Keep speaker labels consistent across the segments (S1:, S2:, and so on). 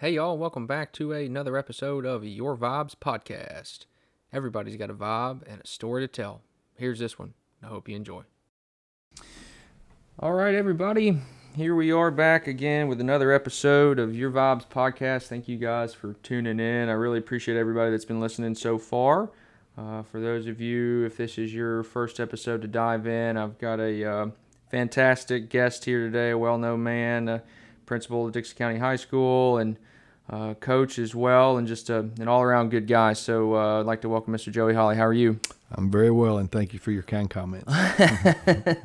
S1: Hey, y'all, welcome back to another episode of Your Vibes Podcast. Everybody's got a vibe and a story to tell. Here's this one. I hope you enjoy. All right, everybody. Here we are back again with another episode of Your Vibes Podcast. Thank you guys for tuning in. I really appreciate everybody that's been listening so far. Uh, for those of you, if this is your first episode to dive in, I've got a uh, fantastic guest here today, a well known man, a principal of Dickson County High School, and uh, coach as well, and just a, an all around good guy. So uh, I'd like to welcome Mr. Joey Holley. How are you?
S2: I'm very well, and thank you for your kind comments.
S1: You're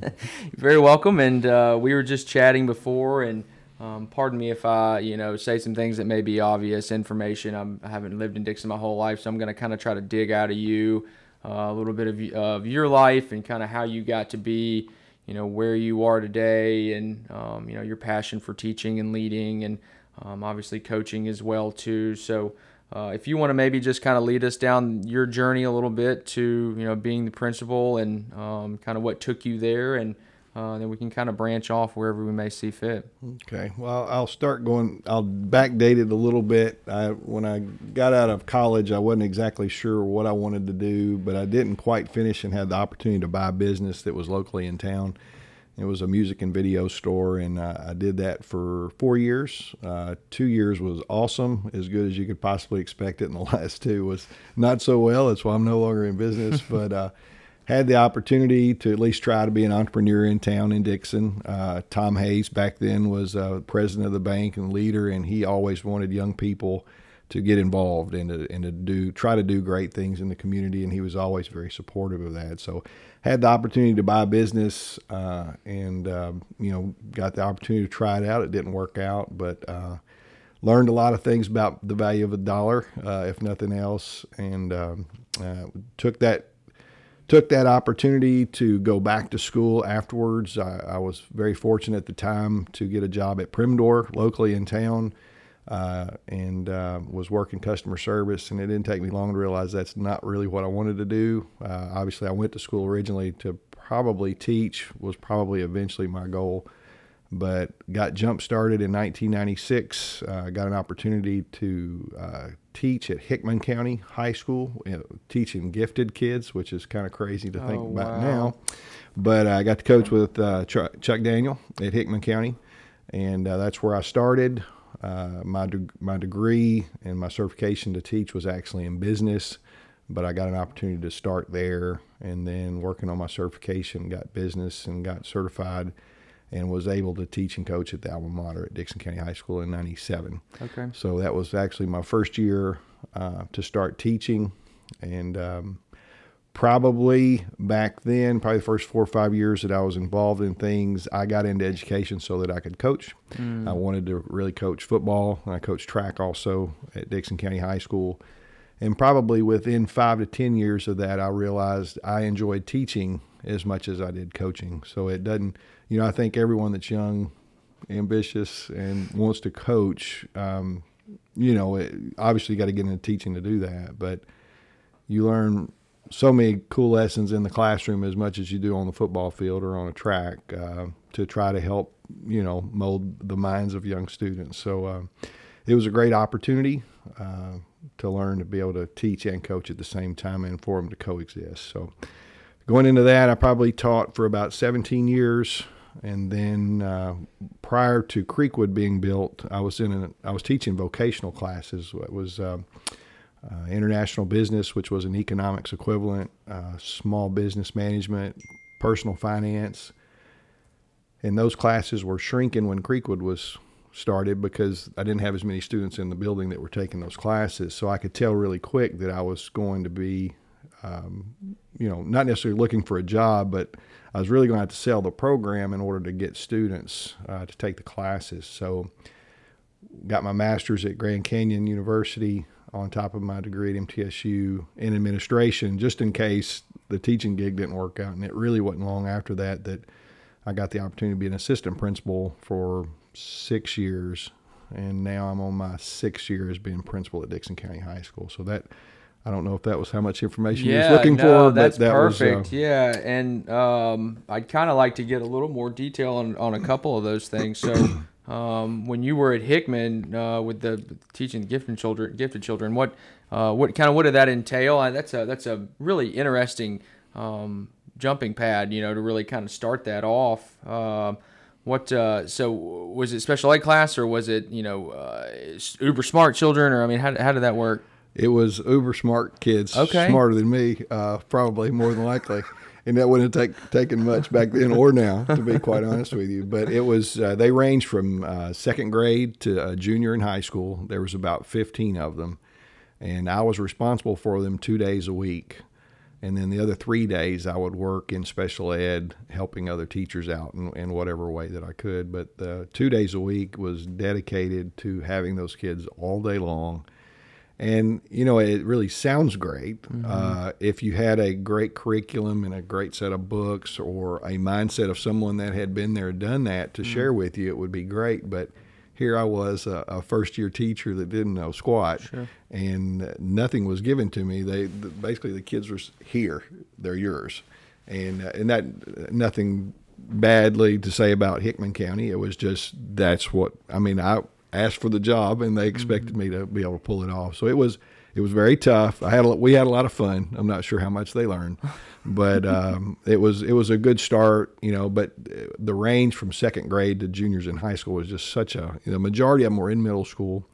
S1: very welcome. And uh, we were just chatting before, and um, pardon me if I, you know, say some things that may be obvious information. I'm, I haven't lived in Dickson my whole life, so I'm going to kind of try to dig out of you uh, a little bit of, of your life and kind of how you got to be, you know, where you are today, and um, you know, your passion for teaching and leading, and um, obviously coaching as well too. So. Uh, if you want to maybe just kind of lead us down your journey a little bit to you know being the principal and um, kind of what took you there and uh, then we can kind of branch off wherever we may see fit.
S2: Okay. Well, I'll start going. I'll backdate it a little bit. I, when I got out of college, I wasn't exactly sure what I wanted to do, but I didn't quite finish and had the opportunity to buy a business that was locally in town. It was a music and video store, and uh, I did that for four years. Uh, two years was awesome, as good as you could possibly expect it, and the last two was not so well. That's why I'm no longer in business. but uh, had the opportunity to at least try to be an entrepreneur in town in Dickson. Uh, Tom Hayes back then was uh, president of the bank and leader, and he always wanted young people to get involved and to, and to do try to do great things in the community, and he was always very supportive of that. So had the opportunity to buy a business, uh, and um, you know got the opportunity to try it out. It didn't work out, but uh, learned a lot of things about the value of a dollar, uh, if nothing else, and um, uh, took that took that opportunity to go back to school afterwards. I, I, was very fortunate at the time to get a job at Primdor locally in town uh, and uh, was working customer service. And it didn't take me long to realize that's not really what I wanted to do. Uh, obviously, I went to school originally to probably teach, was probably eventually my goal. But got jump started in 1996. Uh, got an opportunity to uh, teach at Hickman County High School, you know, teaching gifted kids, which is kind of crazy to think
S1: Oh,
S2: about
S1: wow.
S2: now. But I got to coach with uh, Chuck, Chuck Daniel at Hickman County, and uh, that's where I started. Uh, my de- my degree and my certification to teach was actually in business, but I got an opportunity to start there, and then working on my certification, got business and got certified, and was able to teach and coach at the alma mater at Dickson County High School in '97.
S1: Okay.
S2: So that was actually my first year uh, to start teaching, and um, probably back then, probably the first four or five years that I was involved in things, I got into education so that I could coach. I wanted to really coach football. I coached track also at Dickson County High School. And probably within five to 10 years of that, I realized I enjoyed teaching as much as I did coaching. So it doesn't, you know, I think everyone that's young, ambitious, and wants to coach, um, you know, it, obviously you got to get into teaching to do that. But you learn so many cool lessons in the classroom as much as you do on the football field or on a track uh, to try to help you know mold the minds of young students. So uh, it was a great opportunity uh, to learn to be able to teach and coach at the same time and for them to coexist. So going into that i probably taught for about 17 years and then uh, prior to creekwood being built i was in a, i was teaching vocational classes. It was um, uh, international business, which was an economics equivalent, uh, small business management, personal finance. And those classes were shrinking when Creekwood was started because I didn't have as many students in the building that were taking those classes. So I could tell really quick that I was going to be, um, you know, not necessarily looking for a job, but I was really going to have to sell the program in order to get students uh, to take the classes. So got my master's at Grand Canyon University on top of my degree at MTSU in administration, just in case the teaching gig didn't work out. And it really wasn't long after that that I got the opportunity to be an assistant principal for six years. And now I'm on my sixth year as being principal at Dickson County High School. So that, I don't know if that was how much information you was looking
S1: no,
S2: for,
S1: that's
S2: but that
S1: perfect.
S2: was, uh,
S1: yeah, and um, I'd kind of like to get a little more detail on, on a couple of those things. So, um, when you were at Hickman uh, with the teaching gifted children, gifted children, what uh, what kind of what did that entail? Uh, that's a that's a really interesting um, jumping pad, you know, to really kind of start that off. Um, what uh, so was it special ed class or was it you know uh, uber smart children or I mean how how did that work?
S2: It was uber smart kids,
S1: Okay.
S2: smarter than me, uh, probably more than likely. And that wouldn't have take, taken much back then or now, to be quite honest with you. But it was uh, they ranged from uh, second grade to uh, junior in high school. There was about fifteen of them, and I was responsible for them two days a week. And then the other three days, I would work in special ed, helping other teachers out in, in whatever way that I could. But uh, two days a week was dedicated to having those kids all day long. And, you know, it really sounds great. Uh, if you had a great curriculum and a great set of books or a mindset of someone that had been there, done that to share with you, it would be great. But here I was, a, a first year teacher that didn't know squat, and nothing was given to me. They the, basically the kids were here, they're yours, and uh, and that nothing badly to say about Hickman County. It was just that's what I mean. I asked for the job, and they expected me to be able to pull it off. So it was it was very tough. I had a, we had a lot of fun. I'm not sure how much they learned, but um, it was it was a good start, you know. But uh, the range from second grade to juniors in high school was just such a the majority of them were in middle school,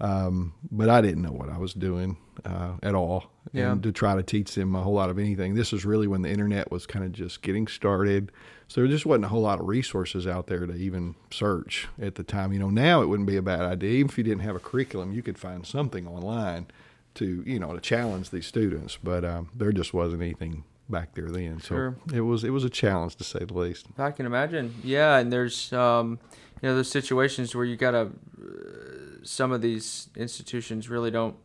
S2: um, but I didn't know what I was doing uh, at all.
S1: Yeah.
S2: And to try to teach them a whole lot of anything. This was really when the internet was kind of just getting started. So there just wasn't a whole lot of resources out there to even search at the time. You know, now it wouldn't be a bad idea. Even if you didn't have a curriculum, you could find something online to, you know, to challenge these students. But um, there just wasn't anything back there then. So
S1: Sure.
S2: it was it was a challenge to say the least.
S1: I can imagine. Yeah, and there's um, you know those situations where you gotta. Uh, some of these institutions really don't,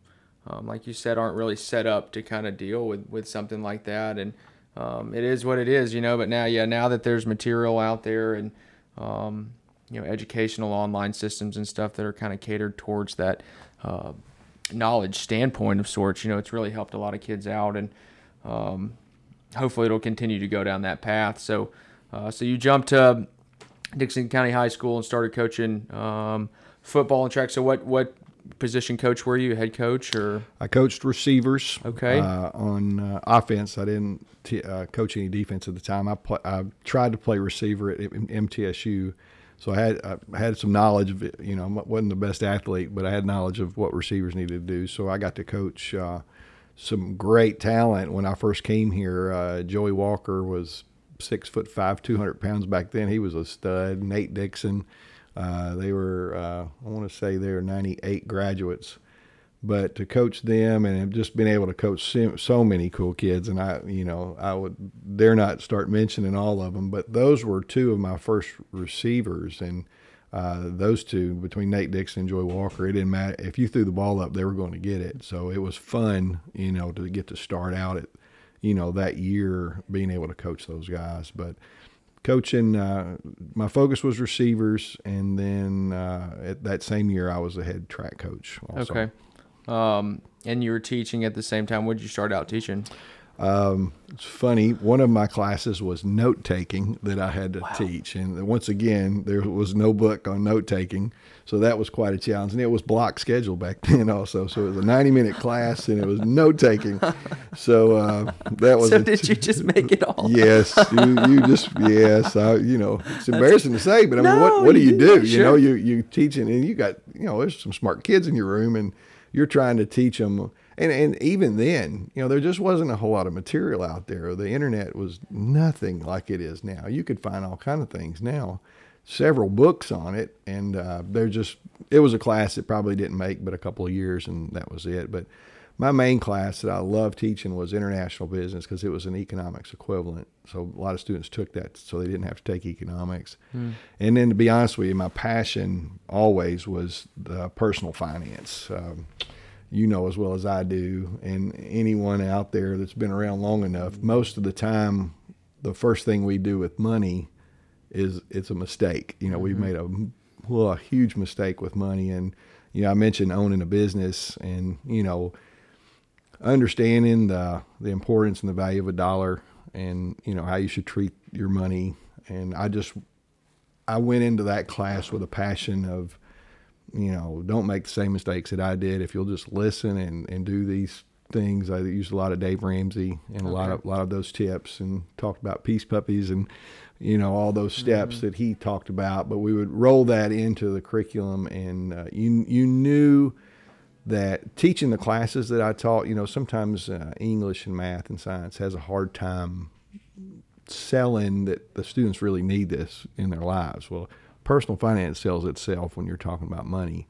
S1: um, like you said, aren't really set up to kind of deal with with something like that, and um, it is what it is, you know. But now, yeah, now that there's material out there and um, you know educational online systems and stuff that are kind of catered towards that uh, knowledge standpoint of sorts, you know, it's really helped a lot of kids out and. Um, hopefully it'll continue to go down that path. So, uh, so you jumped to Dickson County High School and started coaching um, football and track. So, what what position coach were you? Head coach or
S2: I coached receivers.
S1: Okay.
S2: Uh, on uh, offense, I didn't t- uh, coach any defense at the time. I pl- I tried to play receiver at M- MTSU, so I had I had some knowledge of it. You know, I wasn't the best athlete, but I had knowledge of what receivers needed to do. So I got to coach uh, some great talent when I first came here. Uh, Joey Walker was six foot five, two hundred pounds back then. He was a stud. Nate Dixon. Uh, they were, uh, I want to say they were 98 graduates. But to coach them and have just been able to coach so, many cool kids and i you know i would dare not start mentioning all of them but those were two of my first receivers. And uh, those two between nate dixon and joey walker it didn't matter if you threw the ball up they were going to get it. So it was fun you know to get to start out at you know that year being able to coach those guys. But coaching uh, my focus was receivers and then uh, at that same year i was the head track coach also.
S1: okay, um, and you were teaching at the same time. What did you start out teaching?
S2: Um, it's funny. One of my classes was note taking that I had to teach, and once again, there was no book on note taking, so that was quite a challenge. And it was block schedule back then, also. So it was a ninety minute class, and it was note taking. So uh, that was.
S1: So did you just make it all?
S2: Yes, you, you just yes, I, you know it's embarrassing to say, but I mean,
S1: No,
S2: what what do you do? You know, you you teaching, and you got you know, there's some smart kids in your room, and you're trying to teach them, and and even then, you know, there just wasn't a whole lot of material out there. The internet was nothing like it is now. You could find all kind of things now, several books on it, and uh, they're just it was a class that probably didn't make but a couple of years, and that was it. But my main class that I loved teaching was international business because it was an economics equivalent. So a lot of students took that so they didn't have to take economics. And then to be honest with you, my passion always was the personal finance. Um, you know as well as I do, and anyone out there that's been around long enough, most of the time, the first thing we do with money is it's a mistake. You know, we've mm-hmm. made a, well, a huge mistake with money, and you know, I mentioned owning a business, and you know, understanding the the importance and the value of a dollar, and you know how you should treat your money. And I just I went into that class with a passion of, you know, don't make the same mistakes that I did. If you'll just listen and, and do these things, I used a lot of Dave Ramsey and a lot of a lot of those tips and talked about peace puppies and you know all those steps mm-hmm. that he talked about. But we would roll that into the curriculum, and uh, you you knew that teaching the classes that I taught, you know, sometimes uh, English and math and science has a hard time selling that the students really need this in their lives. Well, personal finance sells itself when you're talking about money,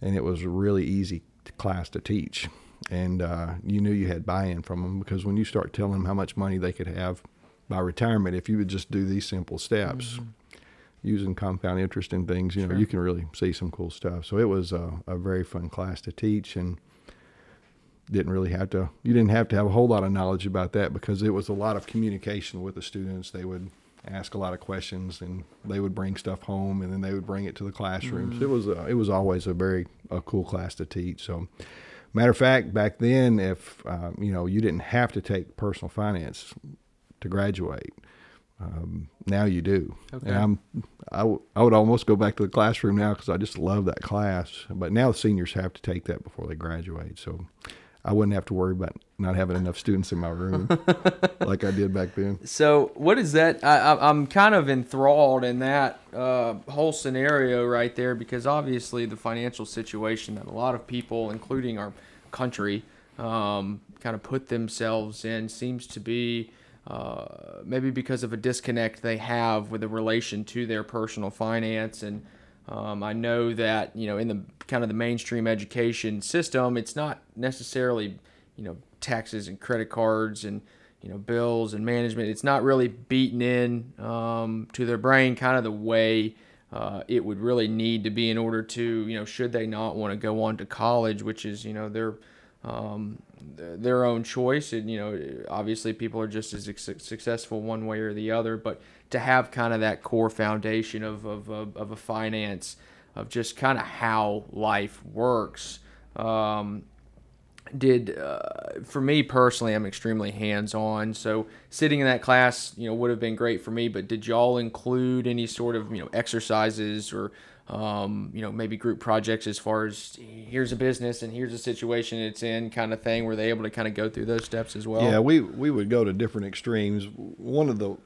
S2: and it was a really easy class to teach. And uh, you knew you had buy-in from them because when you start telling them how much money they could have by retirement, if you would just do these simple steps, mm-hmm using compound interest in things, you know, sure. you can really see some cool stuff. So it was a, a, very fun class to teach and didn't really have to, you didn't have to have a whole lot of knowledge about that because it was a lot of communication with the students. They would ask a lot of questions and they would bring stuff home and then they would bring it to the classrooms. Mm-hmm. It was, a, it was always a very a cool class to teach. So matter of fact, back then, if, uh, you know, you didn't have to take personal finance to graduate um, now you do. Okay. And I'm, I, w- I would almost go back to the classroom now because I just love that class. But now the seniors have to take that before they graduate. So I wouldn't have to worry about not having enough students in my room like I did back then.
S1: So what is that? I, am kind of enthralled in that uh, whole scenario right there because obviously the financial situation that a lot of people, including our country, um, kind of put themselves in seems to be – uh, maybe because of a disconnect they have with the relation to their personal finance. And um, I know that you know in the kind of the mainstream education system, it's not necessarily you know taxes and credit cards and you know bills and management. It's not really beaten in um, to their brain kind of the way. Uh, it would really need to be in order to, you know, should they not want to go on to college, which is, you know, their um, their own choice. And, you know, obviously people are just as successful one way or the other, but to have kind of that core foundation of, of, of, of a finance, of just kind of how life works. Um, did uh, for me personally i'm extremely hands-on so sitting in that class you know would have been great for me but did y'all include any sort of you know exercises or um, you know, maybe group projects as far as here's a business and here's a situation it's in kind of thing. Were they able to kind of go through those steps as well?
S2: Yeah, we, we would go to different extremes. One of the,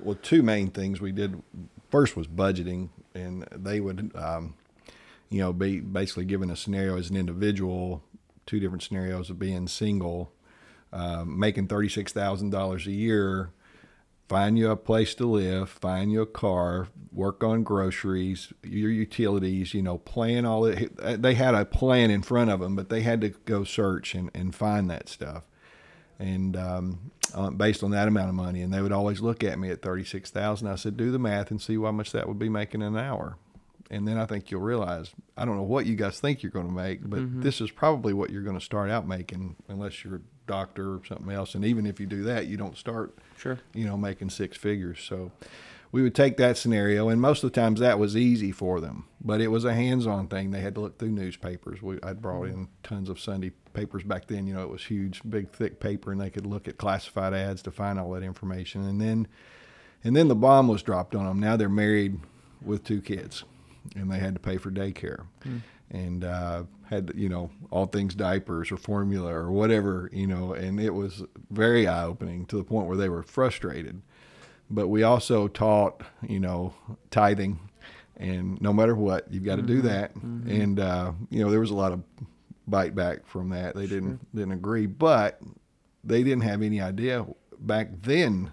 S2: well, two main things we did first was budgeting, and they would, um, you know, be basically given a scenario as an individual, two different scenarios of being single, uh, making $36,000 a year find you a place to live, find you a car, work on groceries, your utilities, you know, plan all it. They had a plan in front of them, but they had to go search and, and find that stuff. And um, uh, based on that amount of money, and they would always look at me at 36,000. I said, do the math and see how much that would be making an hour. And then I think you'll realize, I don't know what you guys think you're going to make, but mm-hmm. this is probably what you're going to start out making unless you're a doctor or something else. And even if you do that, you don't start,
S1: sure,
S2: you know, making six figures. So we would take that scenario, and most of the times that was easy for them. But it was a hands-on thing. They had to look through newspapers. We, I'd brought in tons of Sunday papers back then. You know, it was huge, big, thick paper, and they could look at classified ads to find all that information. And then, and then the bomb was dropped on them. Now they're married with two kids, and they had to pay for daycare. Mm and uh, had you know all things diapers or formula or whatever you know, and it was very eye opening to the point where they were frustrated. But we also taught you know tithing, and no matter what, you've got to mm-hmm. do that. Mm-hmm. And uh, you know there was a lot of bite back from that. They didn't didn't agree, but they didn't have any idea back then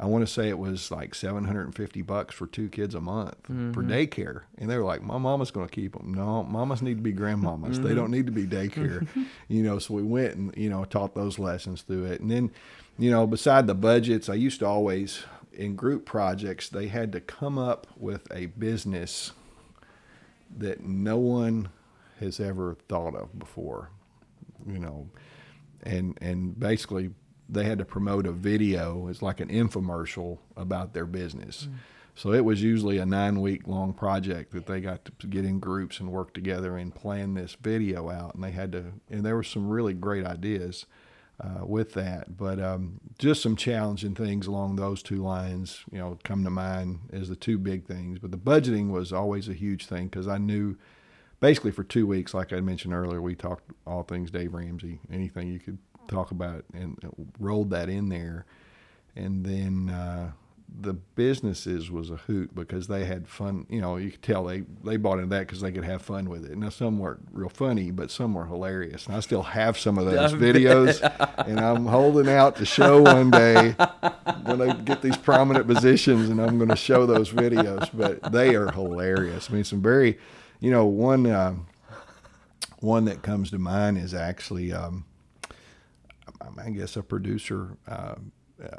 S2: I want to say it was like 750 bucks for two kids a month mm-hmm. for daycare. And they were like, my mama's going to keep them. No, mamas need to be grandmamas. Mm-hmm. They don't need to be daycare. you know, so we went and, you know, taught those lessons through it. And then, you know, beside the budgets, I used to always, in group projects, they had to come up with a business that no one has ever thought of before, you know, and, and basically they had to promote a video. It's like an infomercial about their business. Mm. So it was usually a nine week long project that they got to get in groups and work together and plan this video out. And they had to, and there were some really great ideas. uh, with that. But um, just some challenging things along those two lines, you know, come to mind as the two big things. But the budgeting was always a huge thing because I knew basically for two weeks, like I mentioned earlier, we talked all things Dave Ramsey, anything you could talk about, and rolled that in there. And then uh, the businesses was a hoot because they had fun. You know, you could tell they they bought into that because they could have fun with it. Now some weren't real funny, but some were hilarious. And I still have some of those videos, and I'm holding out to show one day when I get these prominent positions, and I'm going to show those videos. But they are hilarious. I mean, some very, you know, one uh, one that comes to mind is actually, um, I guess, a producer. Uh, uh,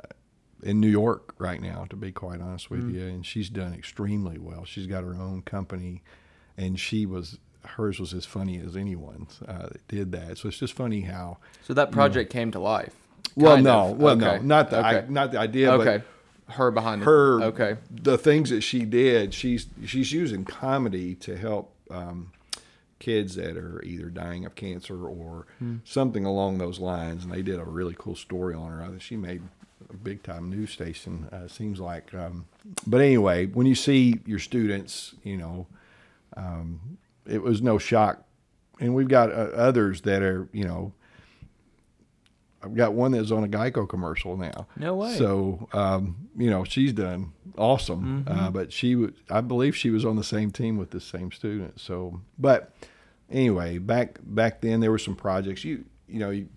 S2: in New York right now, to be quite honest with mm. you, and she's done extremely well. She's got her own company, and she was hers was as funny as anyone's uh, that did that. So it's just funny how.
S1: So that project you know, came to life.
S2: Well, no, of. well, okay. no, not the okay. I, not the idea, okay.
S1: but her behind
S2: her.
S1: The, okay,
S2: the things that she did, she's she's using comedy to help. Um, kids that are either dying of cancer or hmm. something along those lines, and they did a really cool story on her. She made a big time news station. Uh, seems like, um, but anyway, when you see your students, you know, um, it was no shock. And we've got uh, others that are, you know, I've got one that's on a Geico commercial now.
S1: No way.
S2: So, um, you know, she's done awesome. Mm-hmm. Uh, but she was, I believe she was on the same team with the same student. So, but anyway, back back then there were some projects. You you know, you,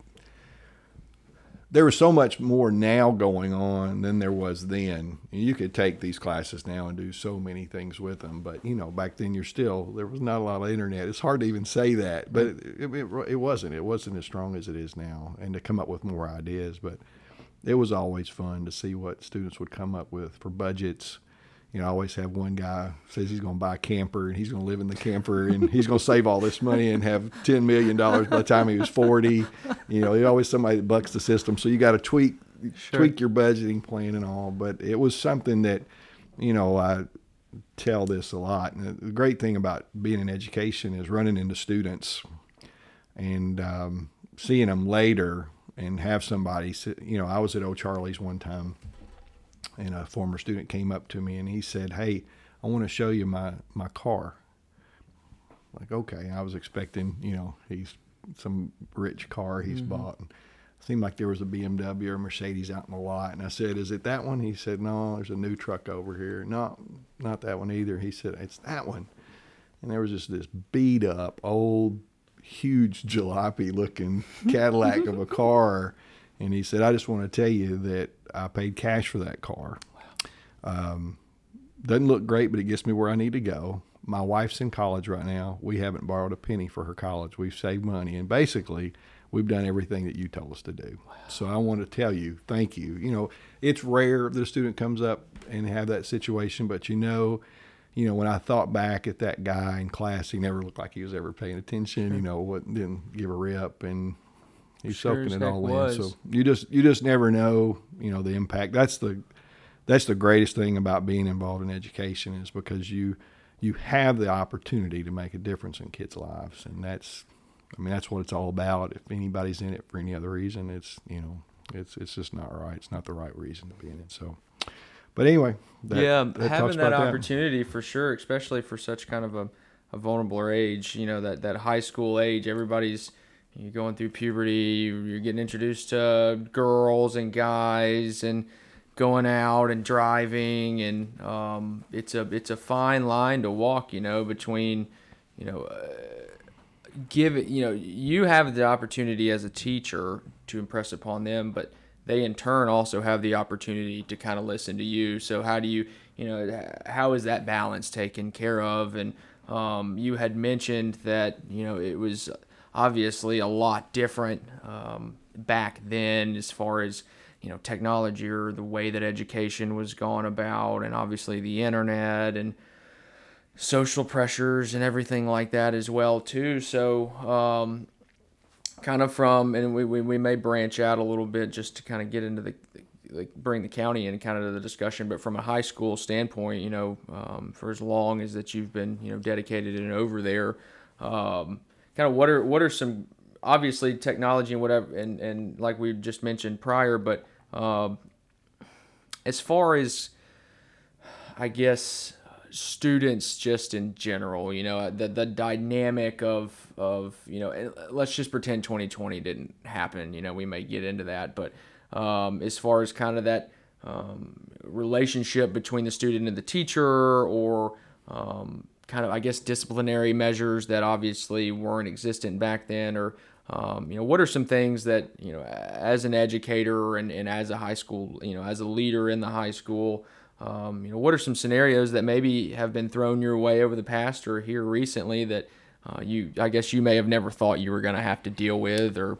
S2: there was so much more now going on than there was then. You could take these classes now and do so many things with them, but you know, back then you're still there was not a lot of internet. It's hard to even say that, but it, it, it wasn't. It wasn't as strong as it is now, and to come up with more ideas. But it was always fun to see what students would come up with for budgets you know, I always have one guy says he's going to buy a camper and he's going to live in the camper and he's going to save all this money and have ten million dollars by the time he was forty. You know, there's always somebody that bucks the system, so you got to tweak sure. tweak your budgeting plan and all. But it was something that, you know, I tell this a lot. And the great thing about being in education is running into students and um, seeing them later and have somebody. You know, I was at O'Charley's one time and a former student came up to me and he said, "Hey, I want to show you my my car." Like, okay, I was expecting, you know, he's some rich car he's mm-hmm. bought. And it seemed like there was a BMW or Mercedes out in the lot, and I said, "Is it that one?" He said, "No, there's a new truck over here." No, not that one either. He said, "It's that one." And there was just this beat up old huge jalopy looking Cadillac of a car and he said, I just want to tell you that I paid cash for that car. Wow. Um, doesn't look great, but it gets me where I need to go. My wife's in college right now. We haven't borrowed a penny for her college. We've saved money. And basically, we've done everything that you told us to do. Wow. So I want to tell you, thank you. You know, it's rare that a student comes up and have that situation, but you know, you know, when I thought back at that guy in class, he never looked like he was ever paying attention. You know, what didn't give a rip, and He's sure soaking it all was. in. So you just you just never know, you know, the impact. That's the that's the greatest thing about being involved in education is because you you have the opportunity to make a difference in kids' lives, and that's I mean that's what it's all about. If anybody's in it for any other reason, it's you know it's it's just not right. It's not the right reason to be in it. So, but anyway,
S1: that, yeah, that having that opportunity that. for sure, especially for such kind of a, a vulnerable age, you know that that high school age, everybody's you're going through puberty, you're getting introduced to girls and guys and going out and driving and um, it's a it's a fine line to walk, you know, between you know uh, give it, you know, you have the opportunity as a teacher to impress upon them, but they in turn also have the opportunity to kind of listen to you. So how do you, you know, how is that balance taken care of? And um, you had mentioned that you know it was obviously a lot different um, back then as far as you know technology or the way that education was gone about and obviously the internet and social pressures and everything like that as well too. So um, kind of from and we, we, we may branch out a little bit just to kind of get into the like bring the county in kind of the discussion but from a high school standpoint you know um, for as long as that you've been you know dedicated and over there um, kind of what are what are some obviously technology and whatever, and and like we just mentioned prior, but um, as far as I guess students just in general, you know, the the dynamic of of you know, let's just pretend 2020 didn't happen. You know, we may get into that, but um, as far as kind of that um, relationship between the student and the teacher, or um, kind of I guess disciplinary measures that obviously weren't existent back then, or um, you know, what are some things that you know, as an educator and, and as a high school, you know, as a leader in the high school. Um, you know, what are some scenarios that maybe have been thrown your way over the past or here recently that uh, you, I guess, you may have never thought you were going to have to deal with, or?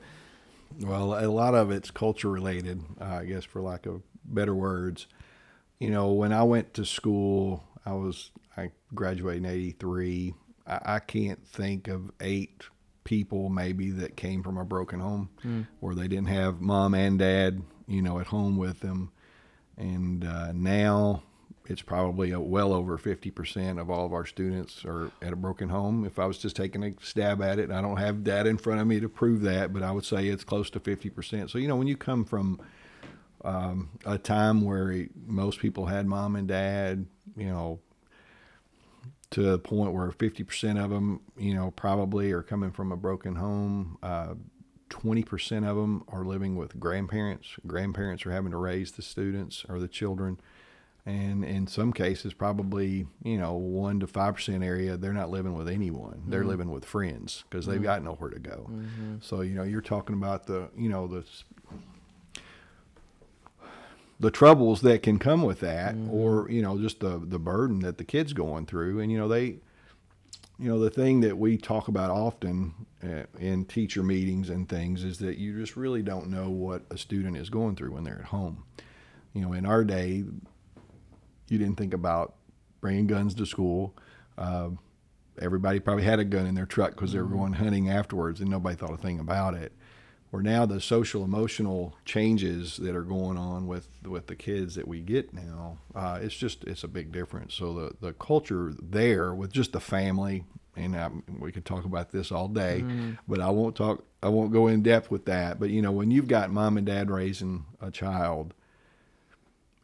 S2: Well, a lot of it's culture related, uh, I guess, for lack of better words. You know, when I went to school, I was I graduated in '83. I, I can't think of eight people maybe that came from a broken home mm. where they didn't have mom and dad, you know, at home with them and uh, now it's probably a, well over 50% of all of our students are at a broken home. If I was just taking a stab at it, I don't have data in front of me to prove that, but I would say it's close to 50%. So, you know, when you come from um, a time where most people had mom and dad, you know, to a point where 50% of them, you know, probably are coming from a broken home. Uh, 20% of them are living with grandparents. Grandparents are having to raise the students or the children. And in some cases, probably, you know, 1% to 5% area, they're not living with anyone. They're mm-hmm. living with friends because they've mm-hmm. got nowhere to go. Mm-hmm. So, you know, you're talking about the, you know, the the troubles that can come with that mm-hmm. or you know just the the burden that the kids going through and you know they you know the thing that we talk about often uh, in teacher meetings and things is that you just really don't know what a student is going through when they're at home you know in our day you didn't think about bringing guns to school uh, everybody probably had a gun in their truck because they were mm-hmm. going hunting afterwards and nobody thought a thing about it where now the social emotional changes that are going on with with the kids that we get now uh, it's just it's a big difference so the the culture there with just the family and I, we could talk about this all day mm. but i won't talk i won't go in depth with that but you know when you've got mom and dad raising a child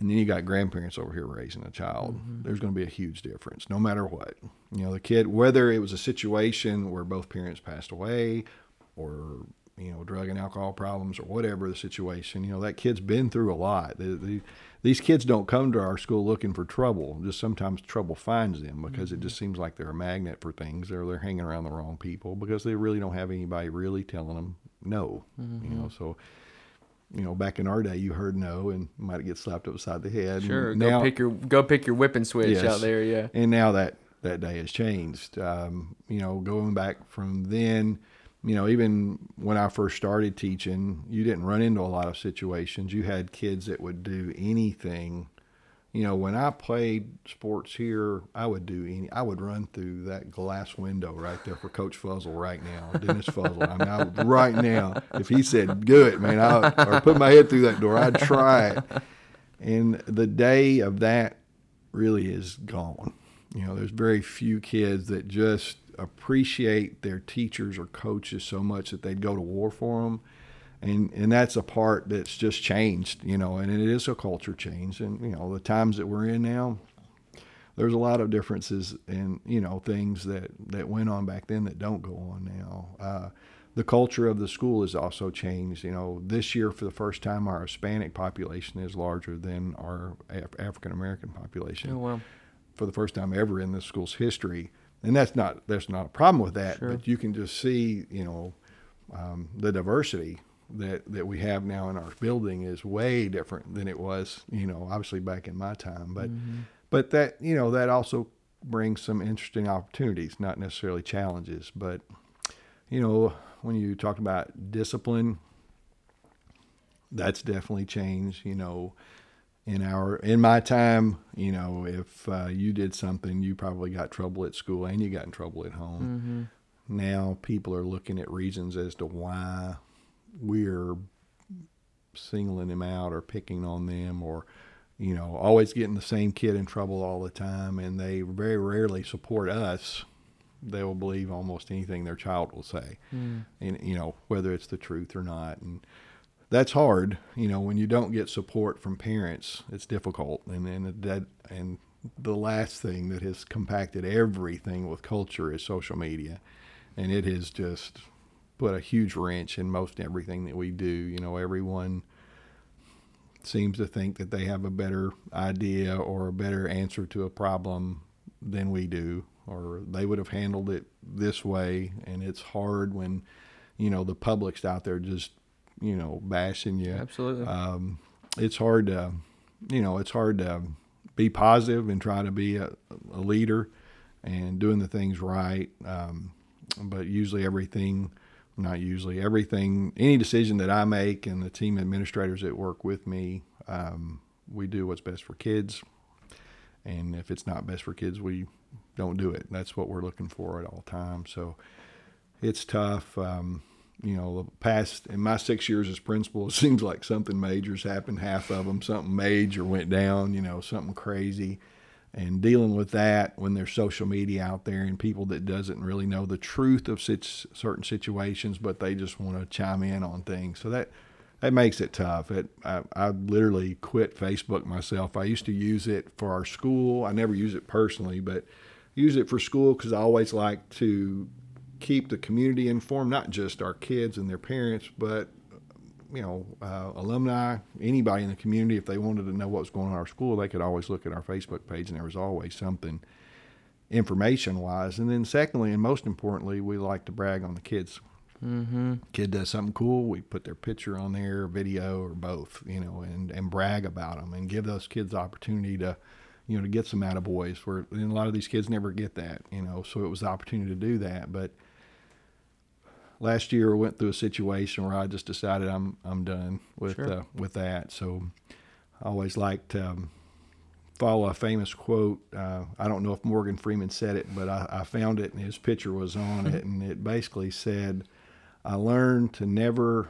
S2: and then you got grandparents over here raising a child mm-hmm. there's going to be a huge difference no matter what you know the kid whether it was a situation where both parents passed away or you know, drug and alcohol problems or whatever the situation. You know, that kid's been through a lot. The, the, these kids don't come to our school looking for trouble. Just sometimes trouble finds them because mm-hmm. it just seems like they're a magnet for things, or they're hanging around the wrong people because they really don't have anybody really telling them no. Mm-hmm. You know, mm-hmm. so you know, back in our day, you heard no and might get slapped upside the head.
S1: Sure, and go now, pick your go pick your whipping switch yes, out there. Yeah,
S2: and now that that day has changed. Um, you know, going back from then you know, even when I first started teaching, you didn't run into a lot of situations. You had kids that would do anything. You know, when I played sports here, I would do any. I would run through that glass window right there for Coach Fuzzle right now, Dennis Fuzzle. I mean, I would, right now, if he said "do it," man, I or put my head through that door, I'd try it. And the day of that really is gone. You know, there's very few kids that just appreciate their teachers or coaches so much that they'd go to war for them. And, and that's a part that's just changed, you know, and it is a culture change. And, you know, the times that we're in now, there's a lot of differences in, you know, things that, that went on back then that don't go on now. Uh, the culture of the school has also changed. You know, this year for the first time, our Hispanic population is larger than our Af- African American population.
S1: Oh, wow.
S2: For the first time ever in the school's history and that's not there's not a problem with that. Sure. But you can just see, you know, um, the diversity that that we have now in our building is way different than it was, you know, obviously back in my time. But mm-hmm. but that you know that also brings some interesting opportunities, not necessarily challenges. But you know, when you talk about discipline, that's definitely changed. You know, in our in my time, you know, if uh, you did something, you probably got trouble at school and you got in trouble at home. Mm-hmm. Now people are looking at reasons as to why we're singling them out or picking on them or you know always getting the same kid in trouble all the time and they very rarely support us they will believe almost anything their child will say,
S1: Mm.
S2: and you know whether it's the truth or not. And that's hard, you know, when you don't get support from parents. It's difficult, and and that and the last thing that has compacted everything with culture is social media, and it has just put a huge wrench in most everything that we do. You know, everyone seems to think that they have a better idea or a better answer to a problem than we do, or they would have handled it this way. And it's hard when, you know, the public's out there just, you know, bashing you.
S1: Absolutely.
S2: Um, it's hard to, you know, it's hard to be positive and try to be a, a leader and doing the things right. Um, but usually everything, not usually everything, any decision that I make and the team administrators that work with me, um, we do what's best for kids. And if it's not best for kids, we don't do it. That's what we're looking for at all times. So it's tough. Um, you know, the past in my six years as principal, it seems like something major's happened. Half of them, something major went down. You know, something crazy, and dealing with that when there's social media out there and people that doesn't really know the truth of such certain situations, but they just want to chime in on things. So that that makes it tough. It I, I literally quit Facebook myself. I used to use it for our school. I never use it personally, but use it for school because I always like to keep the community informed, not just our kids and their parents, but you know, uh, alumni, anybody in the community. If they wanted to know what was going on in our school, they could always look at our Facebook page, and there was always something information wise. And then, secondly, and most importantly, we like to brag on the kids.
S1: Mm-hmm.
S2: Kid does something cool, we put their picture on there, video, or both, you know, and, and brag about them and give those kids the opportunity to, you know, to get some attaboys where and a lot of these kids never get that, you know, so it was the opportunity to do that. But last year I went through a situation where I just decided I'm I'm done with
S1: Sure.
S2: uh, with that. So I always liked to um, follow a famous quote. Uh, I don't know if Morgan Freeman said it, but I, I found it and his picture was on it, and it basically said, "I learned to never."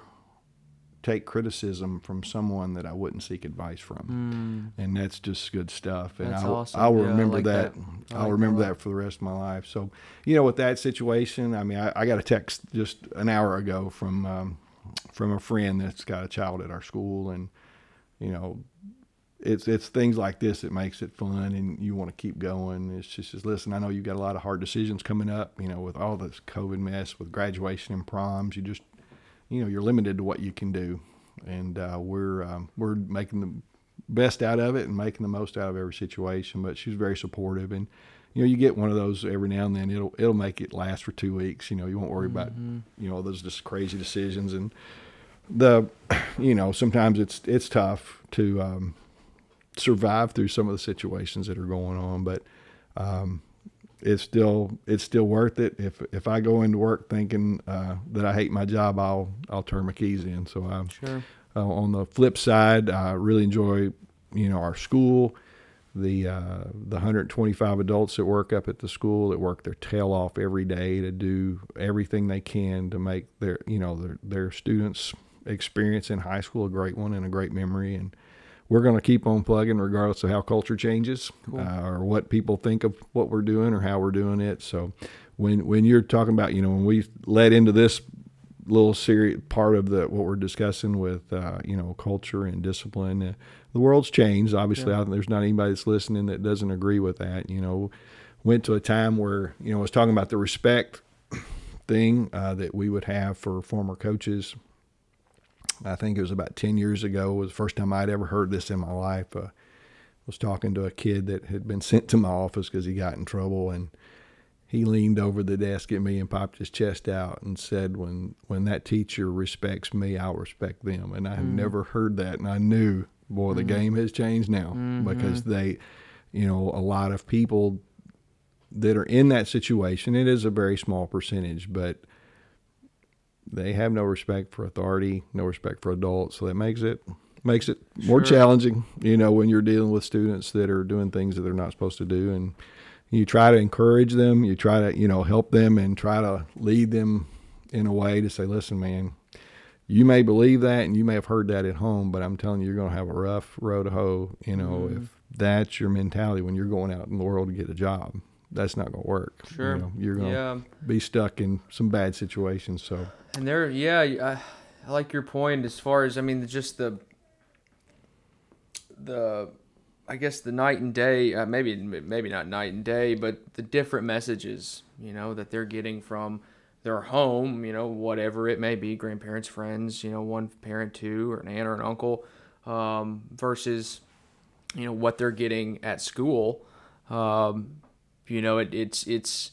S2: Take criticism from someone that I wouldn't seek advice from, and that's just good stuff. And
S1: That's
S2: I'll,
S1: awesome.
S2: I'll
S1: Yeah, I
S2: remember
S1: like
S2: that.
S1: that. I
S2: I'll
S1: like
S2: remember
S1: lot.
S2: that for the rest of my life. So, you know, with that situation, I mean, I, I got a text just an hour ago from um, from a friend that's got a child at our school, and you know, it's it's things like this that makes it fun, and you want to keep going. It's just, just listen. I know you've got a lot of hard decisions coming up. You know, with all this COVID mess, with graduation and proms, you just you know you're limited to what you can do, and uh, we're um, we're making the best out of it and making the most out of every situation. But she's very supportive, and you know you get one of those every now and then. It'll it'll make it last for two weeks. You know you won't worry about you know those just crazy decisions and the you know sometimes it's it's tough to um, survive through some of the situations that are going on, but um, it's still it's still worth it. If if I go into work thinking uh, that I hate my job, I'll I'll turn my keys in. So I,
S1: Sure.
S2: uh, on the flip side, I really enjoy you know our school, the uh, the 125 adults that work up at the school that work their tail off every day to do everything they can to make their you know their their students experience in high school a great one and a great memory and we're going to keep on plugging regardless of how culture changes uh, or what people think of what we're doing or how we're doing it so when when you're talking about you know when we led into this little series part of the what we're discussing with uh, you know culture and discipline. Uh, the world's changed. Obviously, I, there's not anybody that's listening that doesn't agree with that. You know, went to a time where you know I was talking about the respect thing uh, that we would have for former coaches. I think it was about ten years ago. Was the first time I'd ever heard this in my life. Uh, was talking to a kid that had been sent to my office because he got in trouble and he leaned over the desk at me and popped his chest out and said, "When when that teacher respects me, I'll respect them." And I had mm. never heard that, and I knew, boy, the mm-hmm. game has changed now mm-hmm. because they, you know, a lot of people that are in that situation. It is a very small percentage, but they have no respect for authority, no respect for adults. So that makes it makes it more
S1: Sure.
S2: challenging, you know, when you're dealing with students that are doing things that they're not supposed to do and you try to encourage them, you try to, you know, help them and try to lead them in a way to say, listen, man, you may believe that and you may have heard that at home, but I'm telling you, you're going to have a rough road to hoe, you know, mm-hmm. if that's your mentality when you're going out in the world to get a job. That's not going to work.
S1: Sure.
S2: You know, you're going to
S1: Yeah.
S2: be stuck in some bad situations. So
S1: And there, yeah, I, I like your point as far as I mean, just the the I guess the night and day, uh, maybe maybe not night and day, but the different messages, you know, that they're getting from their home, you know, whatever it may be, grandparents, friends, you know, one parent, two, or an aunt or an uncle, um, versus, you know, what they're getting at school. Um, you know, it, it's it's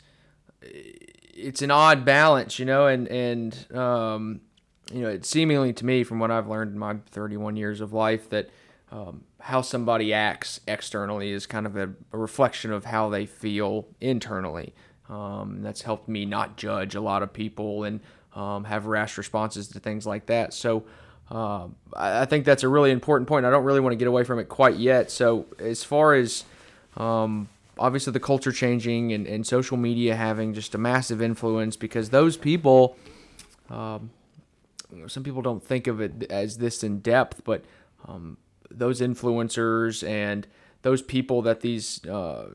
S1: it's an odd balance, you know, and and um, you know, it seemingly to me, from what I've learned in my 31 years of life, that um, how somebody acts externally is kind of a, a reflection of how they feel internally. Um, that's helped me not judge a lot of people and um, have rash responses to things like that. So. I I think that's a really important point. I don't really want to get away from it quite yet. So, as far as um, obviously the culture changing and, and social media having just a massive influence because those people um, some people don't think of it as this in depth but um, those influencers and those people that these uh,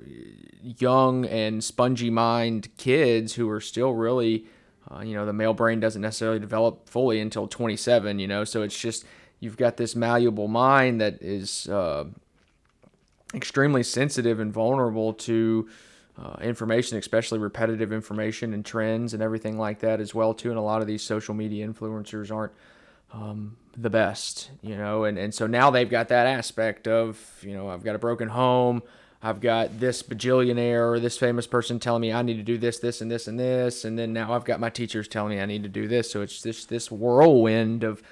S1: young and spongy mind kids who are still really uh, you know the male brain doesn't necessarily develop fully until 27 you know? So it's just you've got this malleable mind that is uh, extremely sensitive and vulnerable to uh, information, especially repetitive information and trends and everything like that as well too. And a lot of these social media influencers aren't um, the best, you know. And and so now they've got that aspect of you know I've got a broken home. I've got this bajillionaire or this famous person telling me I need to do this, this, and this, and this, and then now I've got my teachers telling me I need to do this. So it's this this whirlwind of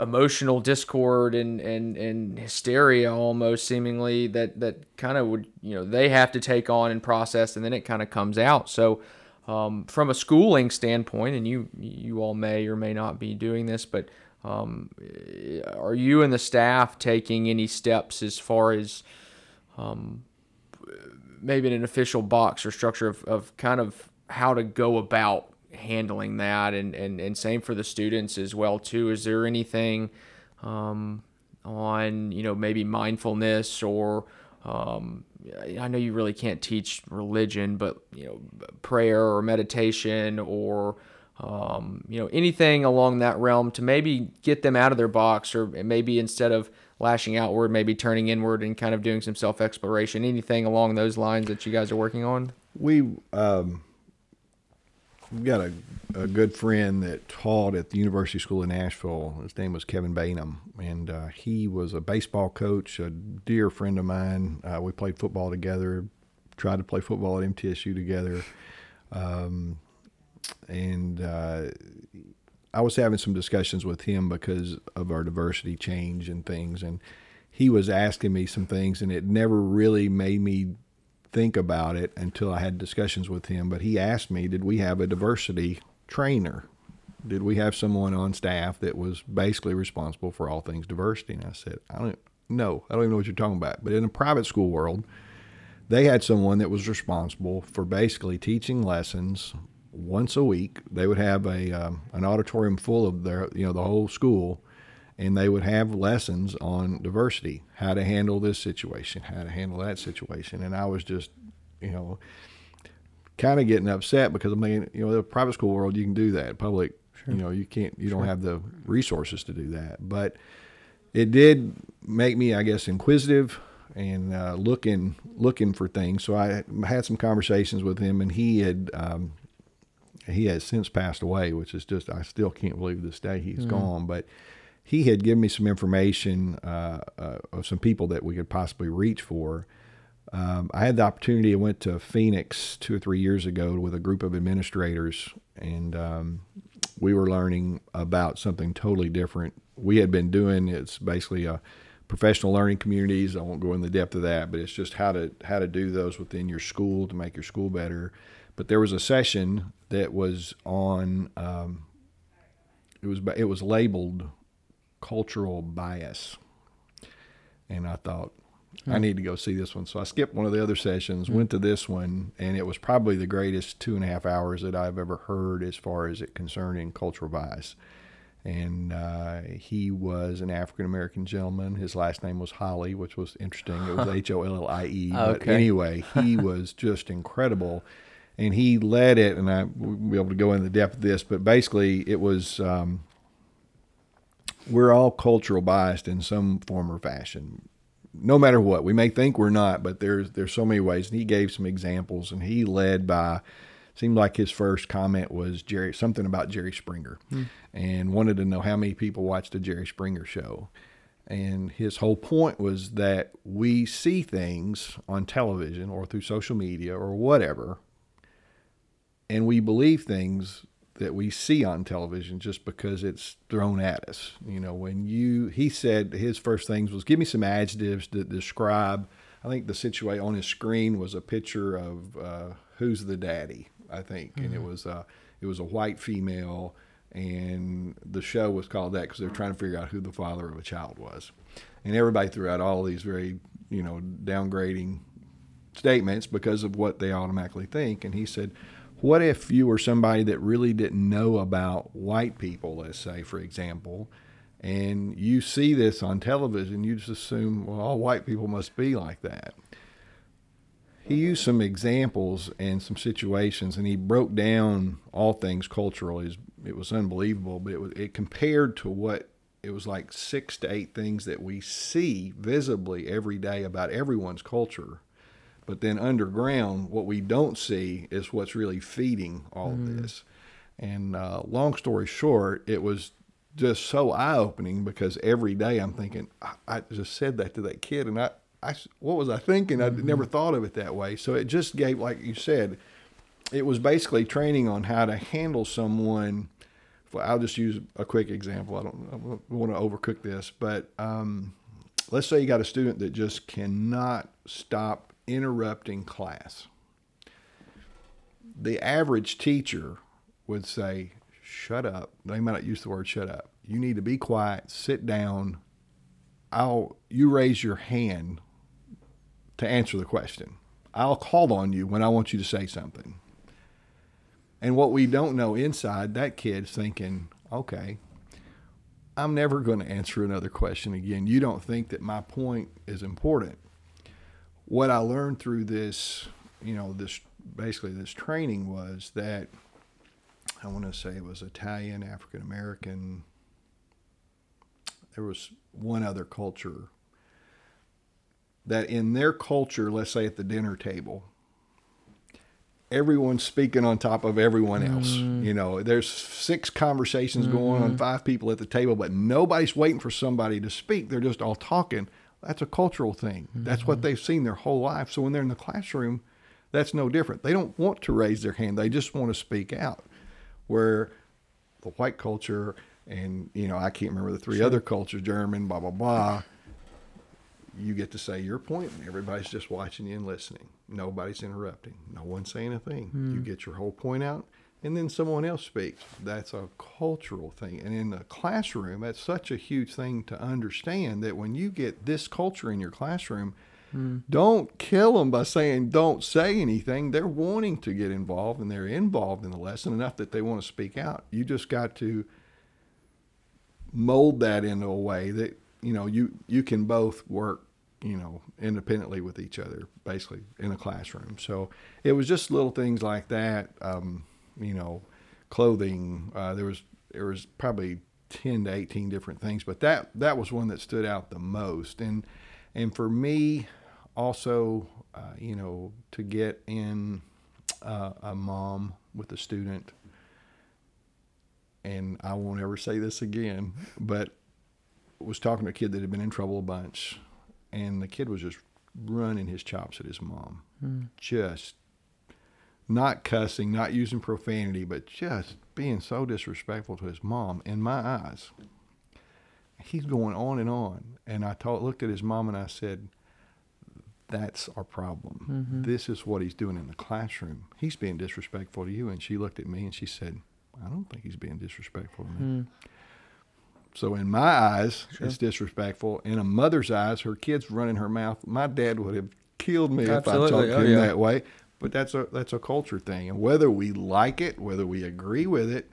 S1: emotional discord and, and, and hysteria almost seemingly that, that kind of would you know they have to take on and process and then it kind of comes out. So um, from a schooling standpoint and you you all may or may not be doing this but um, are you and the staff taking any steps as far as um, maybe in an official box or structure of, of kind of how to go about handling that and, and, and same for the students as well too. Is there anything um, on you know maybe mindfulness or um, I know you really can't teach religion but you know prayer or meditation or um, you know anything along that realm to maybe get them out of their box or maybe instead of lashing outward maybe turning inward and kind of doing some self-exploration anything along those lines that you guys are working on?
S2: We um, we've got a, a good friend that taught at the University School in Nashville. His name was Kevin Bainham, and uh, he was a baseball coach, a dear friend of mine. Uh, we played football together, tried to play football at MTSU together, um, and uh, I was having some discussions with him because of our diversity change and things, and he was asking me some things, and it never really made me think about it until I had discussions with him. But he asked me, did we have a diversity trainer? Did we have someone on staff that was basically responsible for all things diversity? And I said, I don't know. I don't even know what you're talking about. But in the private school world, they had someone that was responsible for basically teaching lessons once a week. They would have a um, an auditorium full of their you know the whole school, and they would have lessons on diversity, how to handle this situation, how to handle that situation. And I was just, you know, kind of getting upset because I mean, you know, the private school world you can do that. Public, you know, you can't, you don't have the resources to do that. But it did make me, I guess, inquisitive and uh, looking looking for things. So I had some conversations with him, and he had. Um, he has since passed away, which is just I still can't believe this day he's gone. But he had given me some information uh, uh, of some people that we could possibly reach for. Um, I had the opportunity. I went to Phoenix two or three years ago with a group of administrators, and um, we were learning about something totally different. We had been doing it's basically a professional learning communities. I won't go in the depth of that, but it's just how to how to do those within your school to make your school better. But there was a session that was on. Um, it was it was labeled cultural bias. And I thought, I need to go see this one. So I skipped one of the other sessions, went to this one, and it was probably the greatest two and a half hours that I've ever heard as far as it concerning cultural bias. and uh, he was an African American gentleman. His last name was Holly, which was interesting. It was H O L L I E. But anyway, he was just incredible, and he led it. And I won't be able to go into the depth of this, but basically, it was. Um, we're all cultural biased in some form or fashion no matter what. We may think we're not, but there's there's so many ways. And he gave some examples, and he led by. Seemed like his first comment was Jerry something about Jerry Springer, hmm. and wanted to know how many people watched the Jerry Springer show. And his whole point was that we see things on television or through social media or whatever, and we believe things that we see on television just because it's thrown at us. You know, when you he said his first things was give me some adjectives to describe. I think the situation on his screen was a picture of uh, who's the daddy. I think, and it was uh, it was a white female, and the show was called that because they're trying to figure out who the father of a child was, and everybody threw out all these very you know downgrading statements because of what they automatically think. And he said, What if you were somebody that really didn't know about white people, let's say, for example, and you see this on television, you just assume, well, all white people must be like that. He used some examples and some situations, and he broke down all things cultural. It was, unbelievable, but it was it compared to what it was like six to eight things that we see visibly every day about everyone's culture but then underground, what we don't see is what's really feeding all of this. And uh, long story short, it was just so eye opening because every day I'm thinking, I, I just said that to that kid, and I, I, what was I thinking? I never thought of it that way. So it just gave, like you said, it was basically training on how to handle someone. I'll just use a quick example. I don't, I don't want to overcook this, but um, let's say you got a student that just cannot stop interrupting class. The average teacher would say, Shut up. They might not use the word shut up. You need to be quiet, sit down. I'll you raise your hand to answer the question. I'll call on you when I want you to say something. And what we don't know inside, that kid's thinking, okay, I'm never going to answer another question again. You don't think that my point is important. What I learned through this, you know, this basically this training was that I want to say it was Italian, African American. There was one other culture that in their culture, let's say at the dinner table, everyone's speaking on top of everyone else. Mm. You know, there's six conversations going on, mm-hmm. five people at the table, but nobody's waiting for somebody to speak. They're just all talking. That's a cultural thing. That's what mm-hmm. they've seen their whole life. So when they're in the classroom, that's no different. They don't want to raise their hand. They just want to speak out. Where the white culture and, you know, I can't remember the three other cultures, German, blah, blah, blah you get to say your point and everybody's just watching you and listening nobody's interrupting no one's saying a thing you hmm. get your whole point out and then someone else speaks. That's a cultural thing. And in the classroom that's such a huge thing to understand that when you get this culture in your classroom don't kill them by saying don't say anything. They're wanting to get involved and they're involved in the lesson enough that they want to speak out. You just got to mold that into a way that you know you you can both work you know independently with each other basically in a classroom. So it was just little things like that um, you know clothing uh, there was there was probably 10 to 18 different things but that that was one that stood out the most. And and for me also uh, you know to get in uh, a mom with a student and I won't ever say this again, but was talking to a kid that had been in trouble a bunch, and the kid was just running his chops at his mom, just not cussing, not using profanity, but just being so disrespectful to his mom in my eyes. He's going on and on, and I told, looked at his mom and I said, "That's our problem. Mm-hmm. This is what he's doing in the classroom. He's being disrespectful to you." And she looked at me and she said, I don't think he's being disrespectful to me. Hmm. So in my eyes, it's disrespectful. In a mother's eyes, her kid's running her mouth. My dad would have killed me if I
S1: Absolutely.
S2: talked to
S1: Oh,
S2: him
S1: yeah.
S2: that way. But that's a that's a culture thing, and whether we like it, whether we agree with it,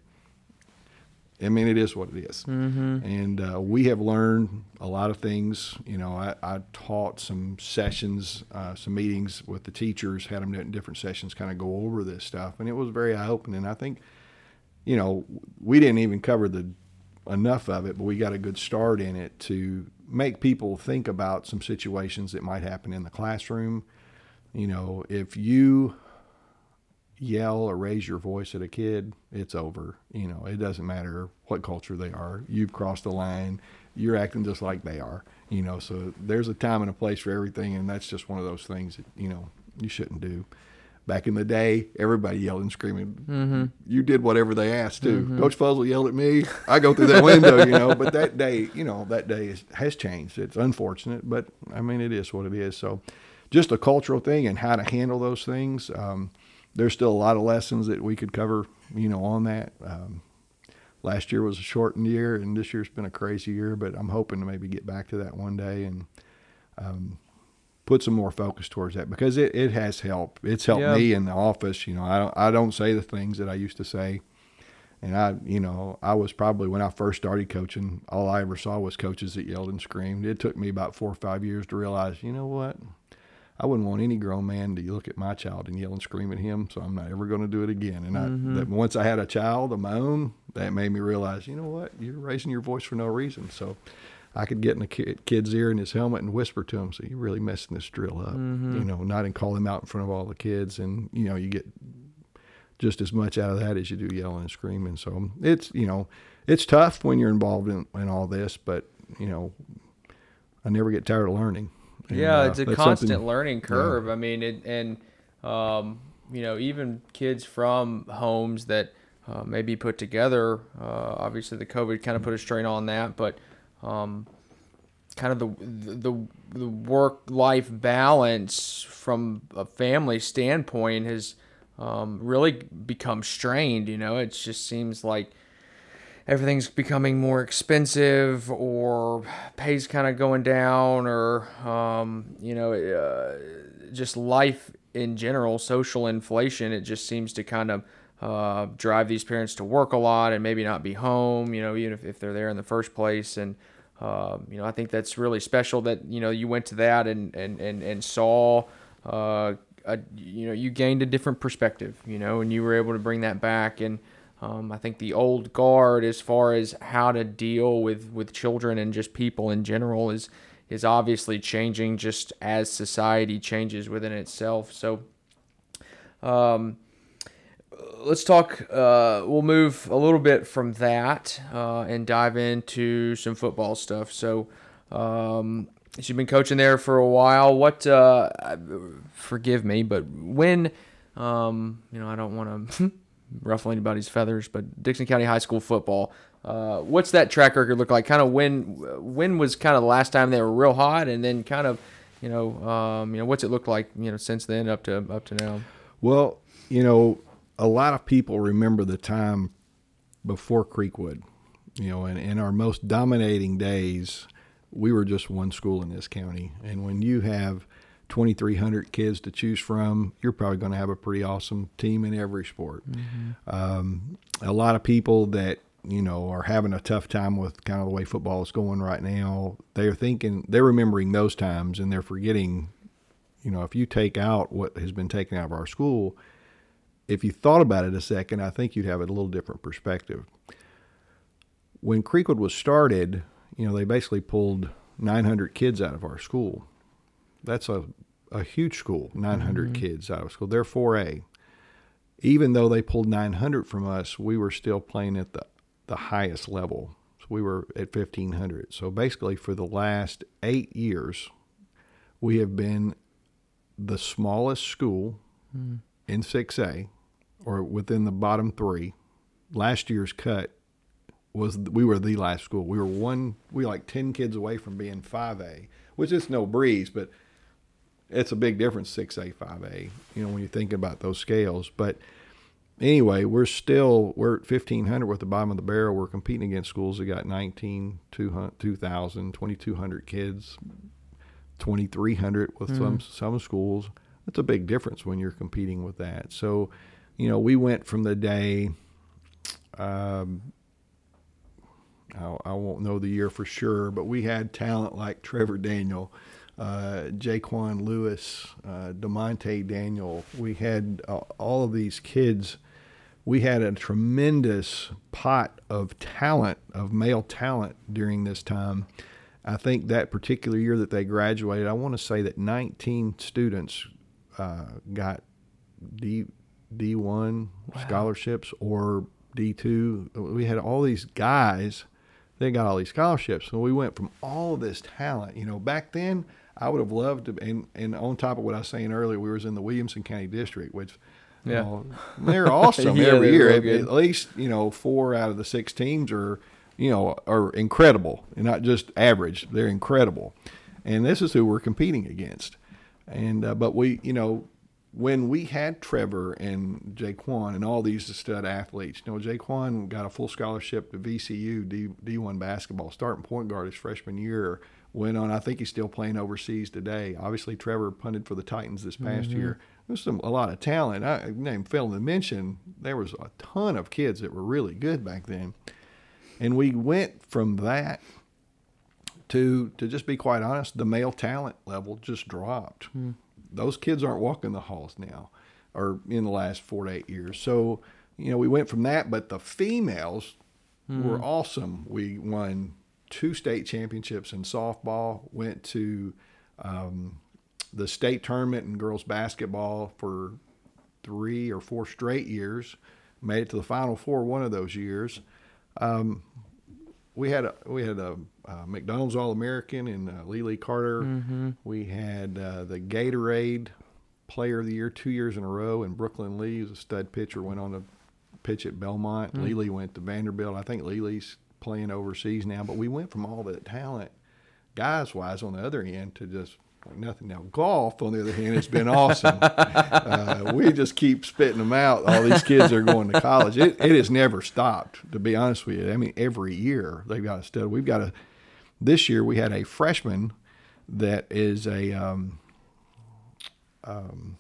S2: I mean, it is what it is. Mm-hmm. And uh, we have learned a lot of things. You know, I, I taught some sessions, uh, some meetings with the teachers, had them in different sessions kind of go over this stuff. And it was very eye opening. I think, you know, we didn't even cover the enough of it, but we got a good start in it to make people think about some situations that might happen in the classroom. You know, if you yell or raise your voice at a kid, it's over. You know, it doesn't matter what culture they are. You've crossed the line. You're acting just like they are. You know, so there's a time and a place for everything, and that's just one of those things that you know you shouldn't do. Back in the day, everybody yelled and screaming. Mm-hmm. You did whatever they asked to. Mm-hmm. Coach Fuzzle yelled at me. I go through that window, you know. But that day, you know, that day is, has changed. It's unfortunate, but I mean, it is what it is. So, just a cultural thing and how to handle those things. Um, there's still a lot of lessons that we could cover, you know, on that. Um, last year was a shortened year, and this year's been a crazy year. But I'm hoping to maybe get back to that one day and um, put some more focus towards that because it, it has helped. It's helped yeah. me in the office. You know, I don't I don't say the things that I used to say. And I, you know, I was probably when I first started coaching, all I ever saw was coaches that yelled and screamed. It took me about four or five years to realize, you know what, I wouldn't want any grown man to look at my child and yell and scream at him, so I'm not ever going to do it again. And mm-hmm. I, that, once I had a child of my own, that made me realize, you know what, you're raising your voice for no reason. So I could get in a kid's ear in his helmet and whisper to him, so you're really messing this drill up, mm-hmm. you know, not and call him out in front of all the kids, and you know, you get just as much out of that as you do yelling and screaming. So it's you know, it's tough when you're involved in, in all this, but you know, I never get tired of learning.
S1: And, yeah, uh, it's a constant learning curve. Yeah. I mean, it, and um, you know, even kids from homes that uh, may be put together. Uh, obviously, the COVID kind of put a strain on that, but um, kind of the the, the work life balance from a family standpoint has um, really become strained. You know, it just seems like everything's becoming more expensive or pay's kind of going down or um, you know uh, just life in general social inflation it just seems to kind of uh, drive these parents to work a lot and maybe not be home you know even if, if they're there in the first place. And uh, you know i think that's really special that you know you went to that and and and, and saw uh, a, you know you gained a different perspective you know and you were able to bring that back. And um, I think the old guard, as far as how to deal with, with children and just people in general, is is obviously changing just as society changes within itself. So, um, let's talk. Uh, we'll move a little bit from that uh, and dive into some football stuff. So, um, you've been coaching there for a while. What? Uh, forgive me, but when? Um, you know, I don't want to. ruffle anybody's feathers, but Dickson County High School football. Uh, what's that track record look like? Kind of when when was kind of the last time they were real hot, and then kind of you know um, you know what's it looked like you know since then up to up to now.
S2: Well, you know, a lot of people remember the time before Creekwood. You know, and in our most dominating days, we were just one school in this county, and when you have 2,300 kids to choose from, you're probably going to have a pretty awesome team in every sport. Mm-hmm. Um, a lot of people that you know are having a tough time with kind of the way football is going right now. They're thinking they're remembering those times and they're forgetting. You know, if you take out what has been taken out of our school, if you thought about it a second, I think you'd have a little different perspective. When Creekwood was started, you know, they basically pulled 900 kids out of our school that's a, a huge school, 900 mm-hmm. kids out of school. They're 4A. Even though they pulled 900 from us, we were still playing at the, the highest level. So we were at 1,500. So basically, for the last eight years, we have been the smallest school mm. in 6A or within the bottom three. Last year's cut was we were the last school. We were one, we were like 10 kids away from being 5A, which is no breeze, but it's a big difference 6A 5A you know when you think about those scales. But anyway we're still we're at 1500 with the bottom of the barrel. We're competing against schools that got 19 2000 2200 kids 2300 with mm. some some schools. That's a big difference when you're competing with that. So you know we went from the day um, I, I won't know the year for sure, but we had talent like Trevor Daniel, uh, JeQuan Lewis, uh, Demonte Daniel. We had uh, all of these kids. We had a tremendous pot of talent, of male talent during this time. I think that particular year that they graduated, I want to say that 19 students uh, got D D1 wow. scholarships or D2. We had all these guys. They got all these scholarships. So we went from all this talent. You know, back then I would have loved to. And and on top of what I was saying earlier, we was in the Williamson County District, which. Yeah, know, they're awesome yeah, every year. At, at least you know four out of the six teams are you know, are incredible and not just average. They're incredible. And this is who we're competing against. And, uh, but we, you know, when we had Trevor and JeQuan and all these stud athletes, you know, JeQuan got a full scholarship to VCU D, D1 basketball, starting point guard his freshman year. Went on, I think he's still playing overseas today. Obviously, Trevor punted for the Titans this past mm-hmm. year. There's some a lot of talent. I name failed to mention there was a ton of kids that were really good back then, and we went from that to to just be quite honest, the male talent level just dropped. Mm those kids aren't walking the halls now or in the last four to eight years. So, you know, we went from that, but the females mm. were awesome. We won two state championships in softball, went to um, the state tournament in girls basketball for three or four straight years, made it to the final four one of those years. Um, we had a we had a uh, McDonald's All American in uh, Lily Carter. Mm-hmm. We had uh, the Gatorade Player of the Year two years in a row, and Brooklyn Lee, was a stud pitcher, went on to pitch at Belmont. Mm-hmm. Lily went to Vanderbilt. I think Lily's playing overseas now, but we went from all that talent, guys wise, on the other end to just like nothing. Now, golf, on the other hand, has been awesome. uh, we just keep spitting them out. All these kids are going to college. It, it has never stopped, to be honest with you. I mean, every year they've got a stud. We've got a, this year we had a freshman that is a, um, um,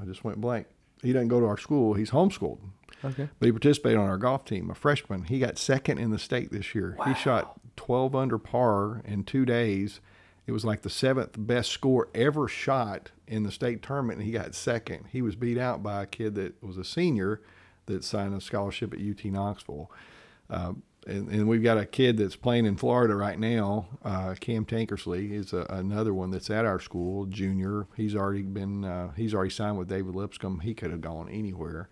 S2: I just went blank. He doesn't go to our school. He's homeschooled. Okay. But he participated on our golf team. A freshman. He got second in the state this year. Wow. He shot 12 under par in two days it was like the seventh best score ever shot in the state tournament, and he got second. He was beat out by a kid that was a senior that signed a scholarship at UT Knoxville. Uh, and, and, we've got a kid that's playing in Florida right now. Uh, Cam Tankersley is a, another one that's at our school, junior. He's already been uh, he's already signed with David Lipscomb. He could have gone anywhere,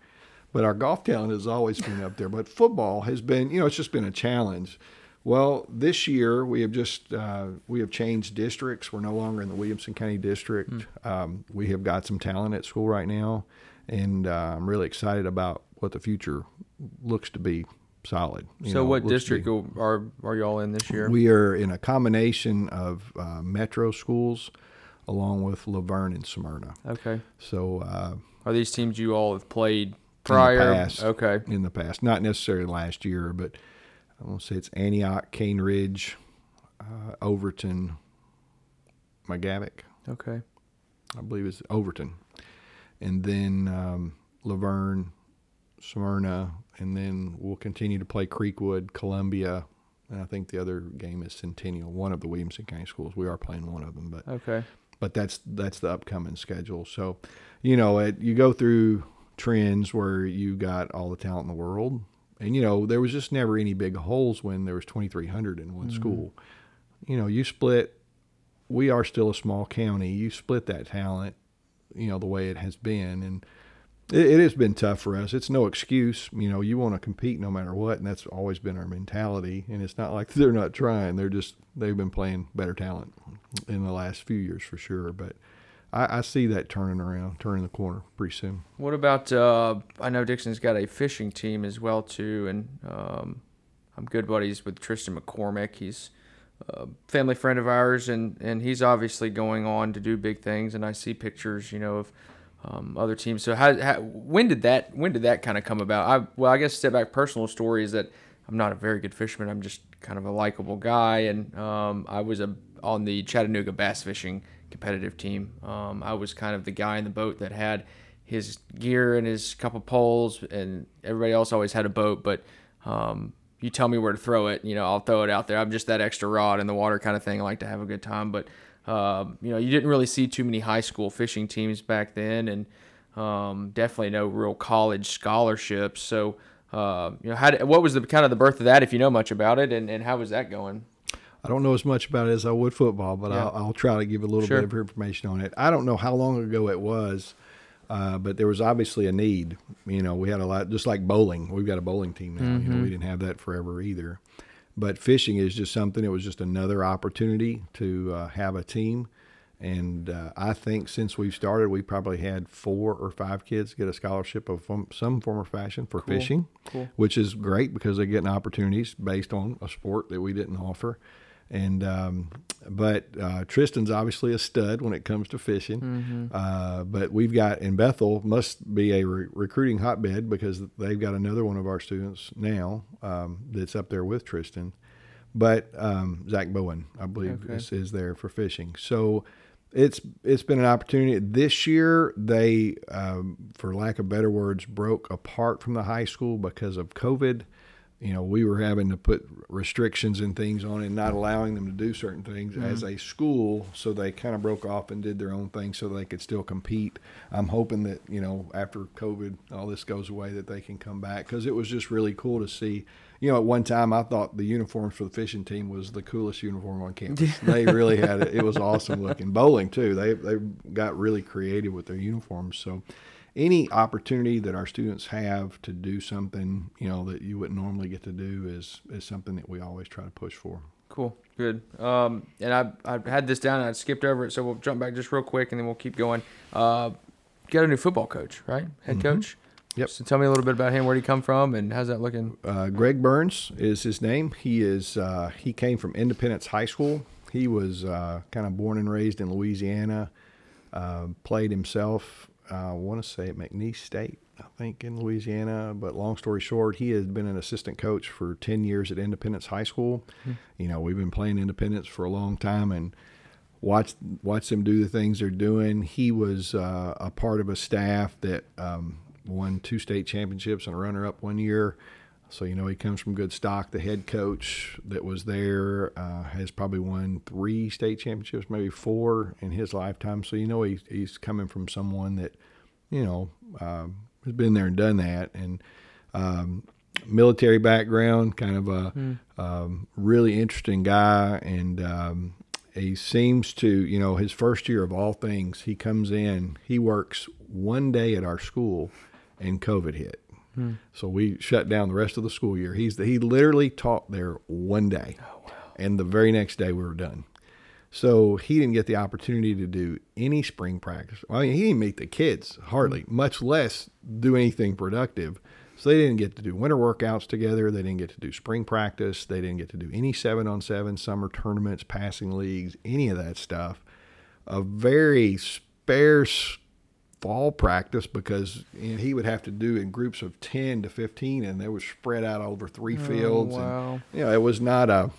S2: but our golf talent has always been up there. But football has been, you know, it's just been a challenge. Well, this year we have just uh, we have changed districts. We're no longer in the Williamson County District. Mm. Um, we have got some talent at school right now, and uh, I'm really excited about what the future looks to be solid.
S1: So, know, what district be, are are you all in this year?
S2: We are in a combination of uh, metro schools, along with La Vergne and Smyrna.
S1: Okay.
S2: So, uh,
S1: are these teams you all have played prior?
S2: In the past,
S1: okay.
S2: In the past, not necessarily last year, but I want to say it's Antioch, Cane Ridge, uh, Overton, McGavock.
S1: Okay.
S2: I believe it's Overton. And then um, La Vergne, Smyrna, and then we'll continue to play Creekwood, Columbia, and I think the other game is Centennial, one of the Williamson County schools. We are playing one of them, but
S1: okay.
S2: But that's that's the upcoming schedule. So, you know, it, you go through trends where you got all the talent in the world, and you know, there was just never any big holes when there was 2,300 in one mm-hmm. school. You know, you split. We are still a small county. You split that talent, you know, the way it has been, and it, it has been tough for us. It's no excuse. You know, you want to compete no matter what, and that's always been our mentality. And it's not like they're not trying. They're just they've been playing better talent in the last few years for sure. But I, I, see that turning around, turning the corner pretty soon.
S1: What about? Uh, I know Dickson's got a fishing team as well too, and um, I'm good buddies with Tristan McCormick. He's a family friend of ours, and and he's obviously going on to do big things. And I see pictures, you know, of um, other teams. So how, how, when did that when did that kind of come about? I well, I guess step back personal story is that I'm not a very good fisherman. I'm just kind of a likable guy, and um, I was a on the Chattanooga bass fishing competitive team. Um, I was kind of the guy in the boat that had his gear and his couple poles, and everybody else always had a boat. But um, you tell me where to throw it, you know, I'll throw it out there. I'm just that extra rod in the water kind of thing. I like to have a good time, but um, you know, you didn't really see too many high school fishing teams back then, and um, definitely no real college scholarships. So, uh, you know, how did, what was the kind of the birth of that, if you know much about it, and, and how was that going?
S2: I don't know as much about it as I would football, but
S1: Yeah.
S2: I'll, I'll try to give a little
S1: Sure.
S2: bit of information on it. I don't know how long ago it was, uh, but there was obviously a need. You know, we had a lot, just like bowling. We've got a bowling team now. You
S1: Mm-hmm.
S2: know, we didn't have that forever either. But fishing is just something. It was just another opportunity to uh, have a team. And uh, I think since we've started, we probably had four or five kids get a scholarship of some, some form or fashion for fishing,
S1: Cool.
S2: which is great because they're getting opportunities based on a sport that we didn't offer. And um, but uh, Tristan's obviously a stud when it comes to fishing. Uh, but we've got in Bethel must be a re- recruiting hotbed because they've got another one of our students now um, that's up there with Tristan. But um, Zach Bowen, I believe,
S1: Okay.
S2: is, is there for fishing. So it's it's been an opportunity. This year, they, um, for lack of better words, broke apart from the high school because of COVID. You know, we were having to put restrictions and things on it, not allowing them to do certain things mm-hmm. as a school. So they kind of broke off and did their own thing so they could still compete. I'm hoping that you know after COVID, all this goes away, that they can come back because it was just really cool to see. You know, at one time I thought the uniforms for the fishing team was the coolest uniform on campus. they really had it. It was awesome looking. Bowling too. They they got really creative with their uniforms. So any opportunity that our students have to do something, you know, that you wouldn't normally get to do is is something that we always try to push for.
S1: Cool, good. Um, and I I had this down and I skipped over it, so we'll jump back just real quick and then we'll keep going. Uh, got a new football coach, right? Head coach.
S2: Yep.
S1: So tell me a little bit about him. Where would he come from, and how's that looking?
S2: Uh, Greg Burns is his name. He is uh, he came from Independence High School. He was uh, kind of born and raised in Louisiana. Uh, played himself. I want to say at McNeese State, I think in Louisiana. But long story short, he has been an assistant coach for ten years at Independence High School. You know, we've been playing Independence for a long time, and watch watch them do the things they're doing. He was uh, a part of a staff that um, won two state championships and a runner up one year. So you know he comes from good stock. The head coach that was there uh, has probably won three state championships, maybe four in his lifetime. So you know he, he's coming from someone that you know um, has been there and done that, and um, military background, kind of a um, really interesting guy, and um, he seems to, you know, his first year of all things, he comes in, he works one day at our school, and COVID hit. Hmm. So we shut down the rest of the school year. He's he literally taught there one day, oh, and the very next day we were done. So he didn't get the opportunity to do any spring practice. I mean, he didn't meet the kids hardly, hmm. much less do anything productive. So they didn't get to do winter workouts together. They didn't get to do spring practice. They didn't get to do any seven on seven summer tournaments, passing leagues, any of that stuff. A very sparse fall practice because he would have to do in groups of 10 to 15 and they were spread out over three fields.
S1: wow.
S2: And, you know, it was not a,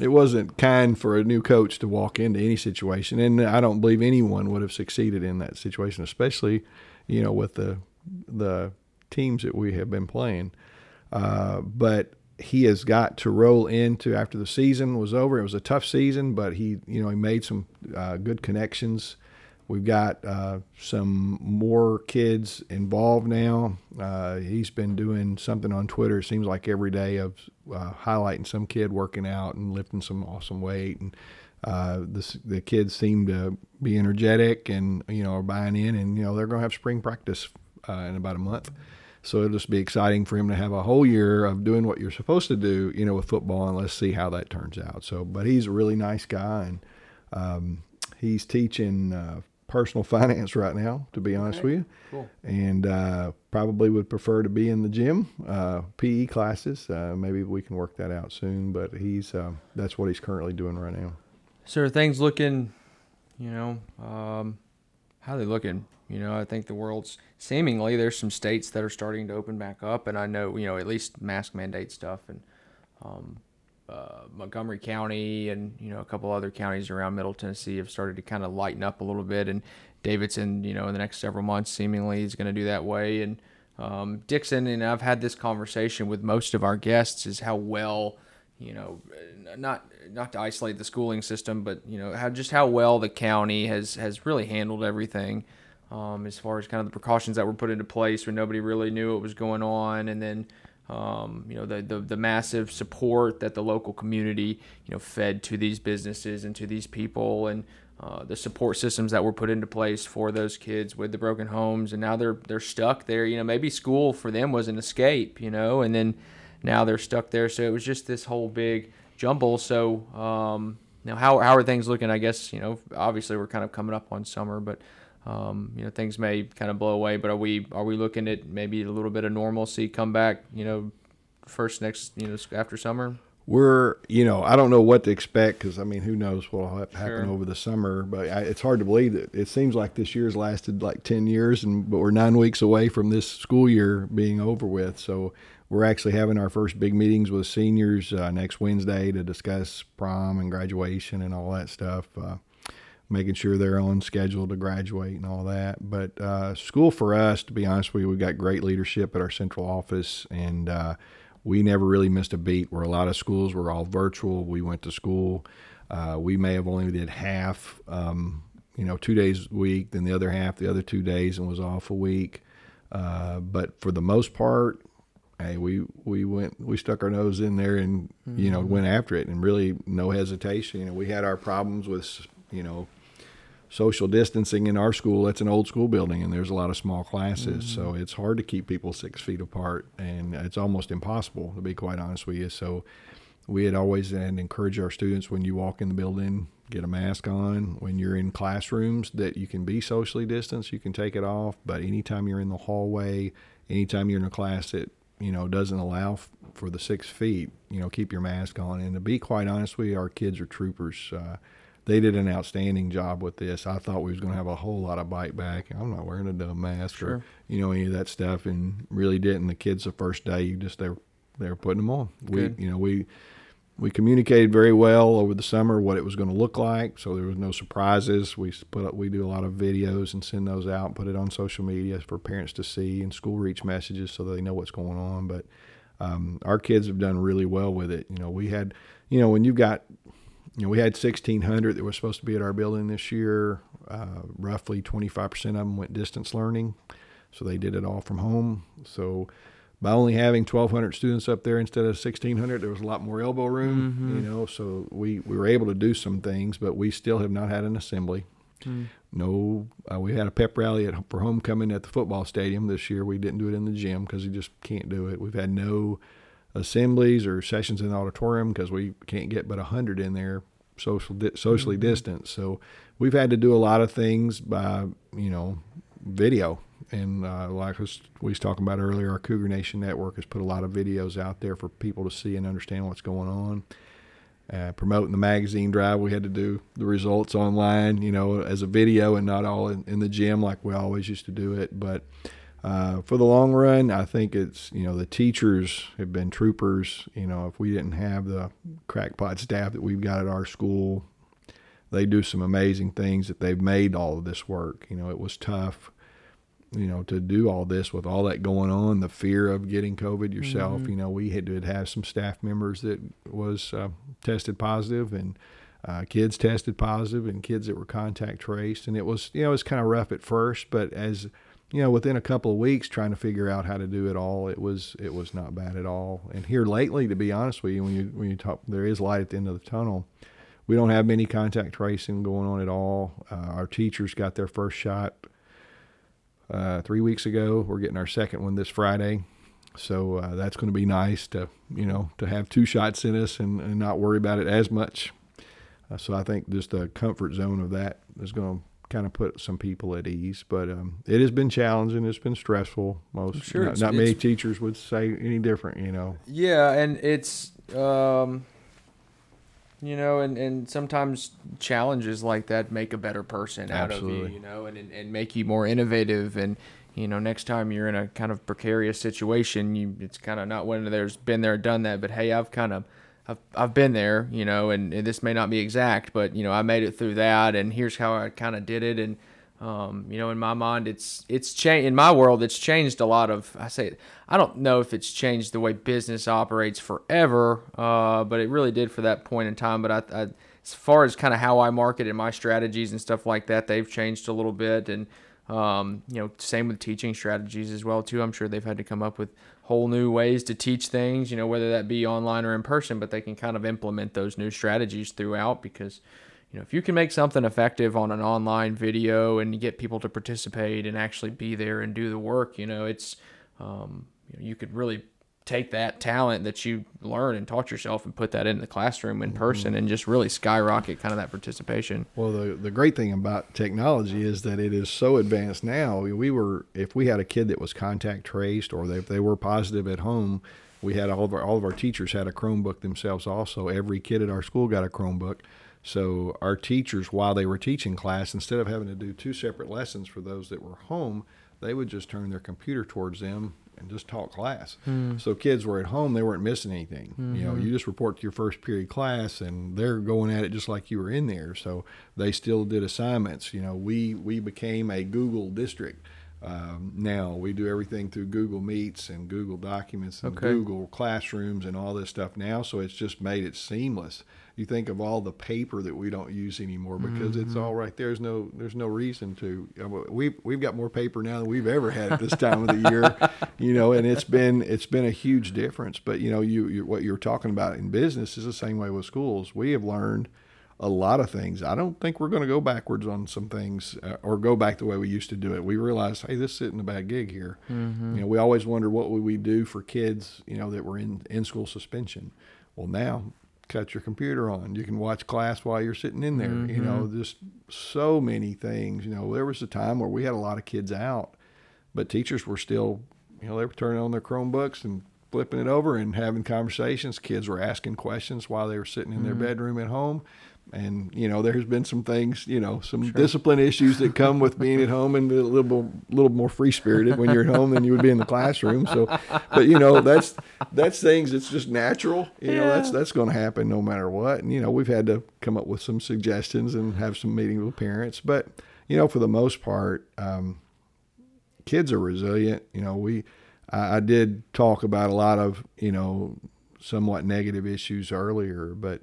S2: it wasn't kind for a new coach to walk into any situation. And I don't believe anyone would have succeeded in that situation, especially, you know, with the, the teams that we have been playing. Uh, but he has got to roll into after the season was over. It was a tough season, but he, you know, he made some uh, good connections. We've got uh, some more kids involved now. Uh, he's been doing something on Twitter. It seems like every day of uh, highlighting some kid working out and lifting some awesome weight. And uh, the the kids seem to be energetic and you know are buying in. And you know they're going to have spring practice uh, in about a month. So it'll just be exciting for him to have a whole year of doing what you're supposed to do, you know, with football, and let's see how that turns out. So, but he's a really nice guy, and um, he's teaching uh, personal finance right now, to be honest with you,
S1: Cool.
S2: and uh, probably would prefer to be in the gym, uh, PE classes. Uh, maybe we can work that out soon, but he's uh, that's what he's currently doing right now.
S1: So are things looking, you know, um, how are they looking? You know, I think the world's seemingly there's some states that are starting to open back up, and I know you know at least mask mandate stuff and um, uh, Montgomery County and you know a couple other counties around Middle Tennessee have started to kind of lighten up a little bit, and Davidson, you know, in the next several months seemingly is going to do that way, and um, Dickson, and I've had this conversation with most of our guests, is how well, you know, not not to isolate the schooling system, but you know, how just how well the county has has really handled everything, um, as far as kind of the precautions that were put into place when nobody really knew what was going on, and then. Um, you know the, the the massive support that the local community you know fed to these businesses and to these people and uh, the support systems that were put into place for those kids with the broken homes, and now they're they're stuck there. You know, maybe school for them was an escape, you know, and then now they're stuck there. So it was just this whole big jumble. So um, now, how how are things looking? I guess you know, obviously we're kind of coming up on summer, but um, you know, things may kind of blow away. But are we are we looking at maybe a little bit of normalcy come back? You know, first next you know after summer
S2: we're you know I don't know what to expect because I mean who knows what will happen sure. over the summer but I, it's hard to believe that it seems like this year's lasted like 10 years and but we're nine weeks away from this school year being over with so we're actually having our first big meetings with seniors uh, next Wednesday to discuss prom and graduation and all that stuff uh, making sure they're on schedule to graduate and all that but uh, school for us to be honest with you we've got great leadership at our central office and uh, we never really missed a beat. Where a lot of schools were all virtual. We went to school. Uh, we may have only did half, um, you know, two days a week, then the other half the other two days, and was off a week. Uh, but for the most part, hey, we we went we stuck our nose in there and mm-hmm. you know mm-hmm. went after it and really no hesitation. You know, we had our problems with you know social distancing in our school. That's an old school building, and there's a lot of small classes, mm-hmm. so it's hard to keep people six feet apart, and it's almost impossible to be quite honest with you. So we had always and encourage our students when you walk in the building, get a mask on. When you're in classrooms, that you can be socially distanced, you can take it off. But anytime you're in the hallway, anytime you're in a class that you know doesn't allow f- for the six feet, you know, keep your mask on. And to be quite honest with you, our kids are troopers. Uh, they did an outstanding job with this. I thought we was going to have a whole lot of bite back. I'm not wearing a dumb mask sure. or you know any of that stuff, and really didn't. The kids the first day, you just they were they were putting them on. Good. We you know we we communicated very well over the summer what it was going to look like, so there was no surprises. We put up, we do a lot of videos and send those out, and put it on social media for parents to see, and school reach messages so they know what's going on. But um, our kids have done really well with it. You know, we had, you know, when you've got you know, we had 1,600 that were supposed to be at our building this year. Uh, roughly 25% of them went distance learning, so they did it all from home. So by only having 1,200 students up there instead of 1,600, there was a lot more elbow room. Mm-hmm. You know, so we we were able to do some things, but we still have not had an assembly. Mm. No, uh, we had a pep rally at, for homecoming at the football stadium this year. We didn't do it in the gym because you just can't do it. We've had no assemblies or sessions in the auditorium because we can't get but 100 in there social di- socially mm-hmm. distanced. So we've had to do a lot of things by, you know, video. And uh, like we was talking about earlier, our Cougar Nation Network has put a lot of videos out there for people to see and understand what's going on. Uh, promoting the magazine drive, we had to do the results online, you know, as a video and not all in, in the gym like we always used to do it. But uh, for the long run, I think it's you know the teachers have been troopers. You know, if we didn't have the crackpot staff that we've got at our school, they do some amazing things that they've made all of this work. You know, it was tough. You know, to do all this with all that going on, the fear of getting COVID yourself. Mm-hmm. You know, we had to have some staff members that was uh, tested positive and. Uh, kids tested positive and kids that were contact traced and it was you know it was kind of rough at first but as you know, within a couple of weeks trying to figure out how to do it all, it was it was not bad at all. And here lately, to be honest with you, when you when you talk, there is light at the end of the tunnel. We don't have many contact tracing going on at all. Uh, our teachers got their first shot uh, three weeks ago. We're getting our second one this Friday, so uh, that's going to be nice to you know to have two shots in us and, and not worry about it as much. Uh, so I think just the comfort zone of that is going to kind of put some people at ease. But um, it has been challenging. It's been stressful. Most sure not, not many teachers would say any different. You know.
S1: Yeah, and it's um, you know, and and sometimes challenges like that make a better person out Absolutely. of you. You know, and and make you more innovative and. You know, next time you're in a kind of precarious situation, you it's kind of not one of there's been there, done that, but hey, I've kind of I've, I've been there, you know, and, and, this may not be exact, but you know, I made it through that, and here's how I kind of did it, and um, you know, in my mind, it's it's changed. In my world, it's changed a lot of. I say, I don't know if it's changed the way business operates forever, uh, but it really did for that point in time. But I, I as far as kind of how I market and my strategies and stuff like that, they've changed a little bit. And um, you know, same with teaching strategies as well too. I'm sure they've had to come up with whole new ways to teach things. You know, whether that be online or in person, but they can kind of implement those new strategies throughout because you know, if you can make something effective on an online video and get people to participate and actually be there and do the work, you know, it's um, you, know, you could really take that talent that you learn and taught yourself and put that in the classroom in person mm-hmm. and just really skyrocket kind of that participation.
S2: Well, the the great thing about technology is that it is so advanced now. We were if we had a kid that was contact traced or they, if they were positive at home, we had all of our all of our teachers had a Chromebook themselves also. Every kid at our school got a Chromebook. So our teachers, while they were teaching class, instead of having to do two separate lessons for those that were home, they would just turn their computer towards them and just taught class. Mm. So kids were at home; they weren't missing anything. Mm-hmm. You know, you just report to your first period class, and they're going at it just like you were in there. So they still did assignments. You know, we we became a Google district. Um, now we do everything through Google Meets and Google Documents and okay. Google Classrooms and all this stuff now. So it's just made it seamless you think of all the paper that we don't use anymore because mm-hmm. it's all right there's no there's no reason to we've we've got more paper now than we've ever had at this time of the year you know and it's been it's been a huge difference but you know you, you what you're talking about in business is the same way with schools we have learned a lot of things. I don't think we're going to go backwards on some things uh, or go back the way we used to do it. We realized, hey, this isn't a bad gig here. Mm-hmm. You know, we always wonder what would we do for kids, you know, that were in in school suspension. Well, now cut your computer on. You can watch class while you're sitting in there. Mm-hmm. You know, mm-hmm. just so many things. You know, there was a time where we had a lot of kids out, but teachers were still, you know, they were turning on their Chromebooks and flipping it over and having conversations. Kids were asking questions while they were sitting in their mm-hmm. bedroom at home and you know there's been some things you know some sure. discipline issues that come with being at home and a little little more free spirited when you're at home than you would be in the classroom. So but you know that's that's things it's just natural you yeah. know that's that's going to happen no matter what. And you know we've had to come up with some suggestions and have some meetings with parents. But you know for the most part um, kids are resilient. You know we I, I did talk about a lot of you know somewhat negative issues earlier. But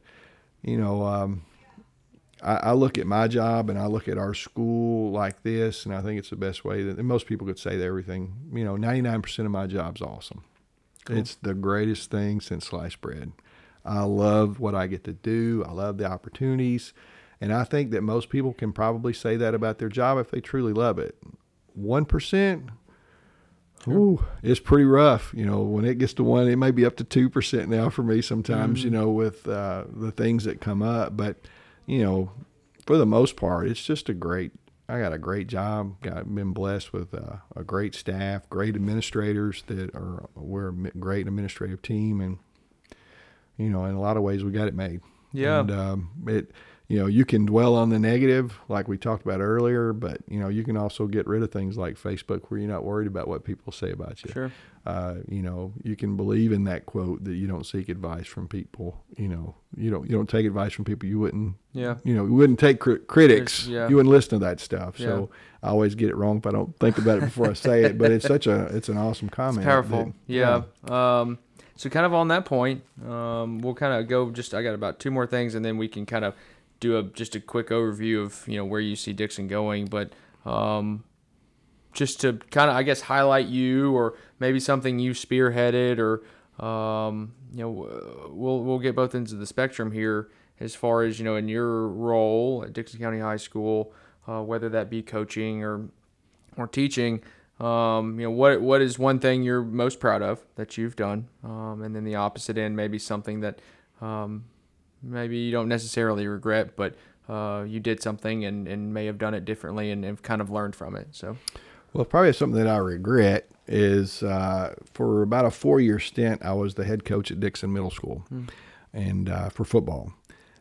S2: you know um, I, I, look at my job and I look at our school like this, and I think it's the best way that most people could say that everything. You know, ninety nine percent of my job's awesome. Cool. It's the greatest thing since sliced bread. I love what I get to do. I love the opportunities. And I think that most people can probably say that about their job if they truly love it. 1%, sure. ooh, it's pretty rough. You know, when it gets to one, it may be up to 2% now for me sometimes, mm-hmm. you know, with uh, the things that come up. But you know, for the most part, it's just a great. I got a great job. Got been blessed with uh, a great staff, great administrators that are we're a great administrative team, and you know, in a lot of ways, we got it made.
S1: Yeah.
S2: And um, it you know, you can dwell on the negative, like we talked about earlier, but you know, you can also get rid of things like Facebook, where you're not worried about what people say about you.
S1: Sure.
S2: Uh, you know, you can believe in that quote that you don't seek advice from people. You know, you don't you don't take advice from people you wouldn't.
S1: Yeah.
S2: You know, you wouldn't take cri- critics.
S1: Yeah.
S2: You wouldn't listen to that stuff. Yeah. So I always get it wrong if I don't think about it before I say it. But it's such a it's an awesome comment.
S1: It's powerful. That, yeah. yeah. Um, so kind of on that point, um, we'll kind of go. Just I got about two more things, and then we can kind of do a just a quick overview of you know where you see Dickson going, but um, just to kind of I guess highlight you or maybe something you spearheaded or um, you know we'll we'll get both ends of the spectrum here as far as you know in your role at Dickson County High School, uh, whether that be coaching or or teaching. Um, you know what what is one thing you're most proud of that you've done, um, and then the opposite end maybe something that um, maybe you don't necessarily regret, but uh, you did something and, and may have done it differently and have kind of learned from it. So,
S2: well, probably something that I regret is uh, for about a four year stint, I was the head coach at Dickson Middle School hmm. and uh, for football.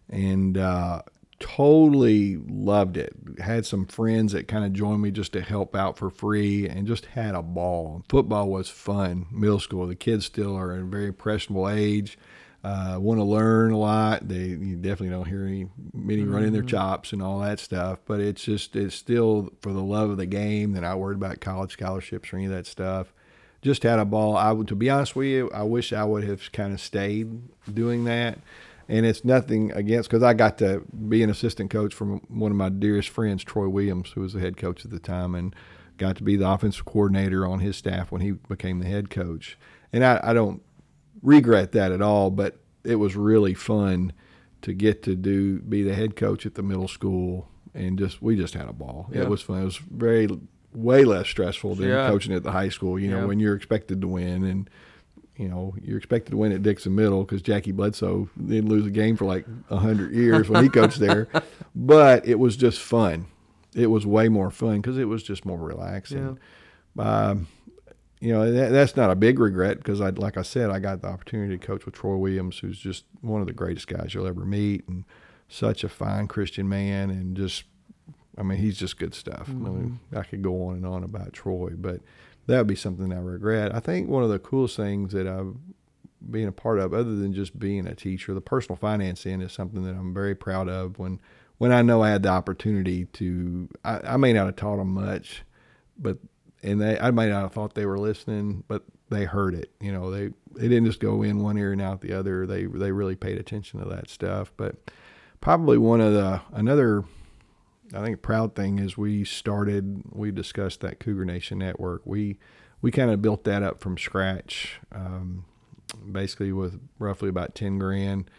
S2: And uh, totally loved it. Had some friends that kind of joined me just to help out for free and just had a ball. Football was fun, middle school. The kids still are in a very impressionable age uh, want to learn a lot. They you definitely don't hear any many mm-hmm. running their mm-hmm. chops and all that stuff. But it's just it's still for the love of the game. They're not worried about college scholarships or any of that stuff. Just had a ball. I would, to be honest with you, I wish I would have kind of stayed doing that. And it's nothing against because I got to be an assistant coach from one of my dearest friends, Troy Williams, who was the head coach at the time, and got to be the offensive coordinator on his staff when he became the head coach. And I, I don't regret that at all, but it was really fun to get to do be the head coach at the middle school and just we just had a ball. Yeah. It was fun. It was very way less stressful than yeah. coaching at the high school. You know, yeah. when you're expected to win and you know you're expected to win at Dickson Middle because Jackie Bledsoe didn't lose a game for like a hundred years when he coached there, but it was just fun. It was way more fun because it was just more relaxing. Um, you know that, that's not a big regret because I like I said I got the opportunity to coach with Troy Williams who's just one of the greatest guys you'll ever meet and such a fine Christian man and just I mean he's just good stuff. Mm-hmm. I, mean, mm-hmm. I could go on and on about Troy, but that would be something I regret. I think one of the coolest things that I've been a part of, other than just being a teacher, the personal finance end is something that I'm very proud of. When when I know I had the opportunity to, I, I may not have taught them much, but and they I might not have thought they were listening, but they heard it. You know, they they didn't just go in one ear and out the other. They they really paid attention to that stuff. But probably one of the another I think proud thing is we started we discussed that Cougar Nation network. We we kind of built that up from scratch, um, basically with roughly about ten grand.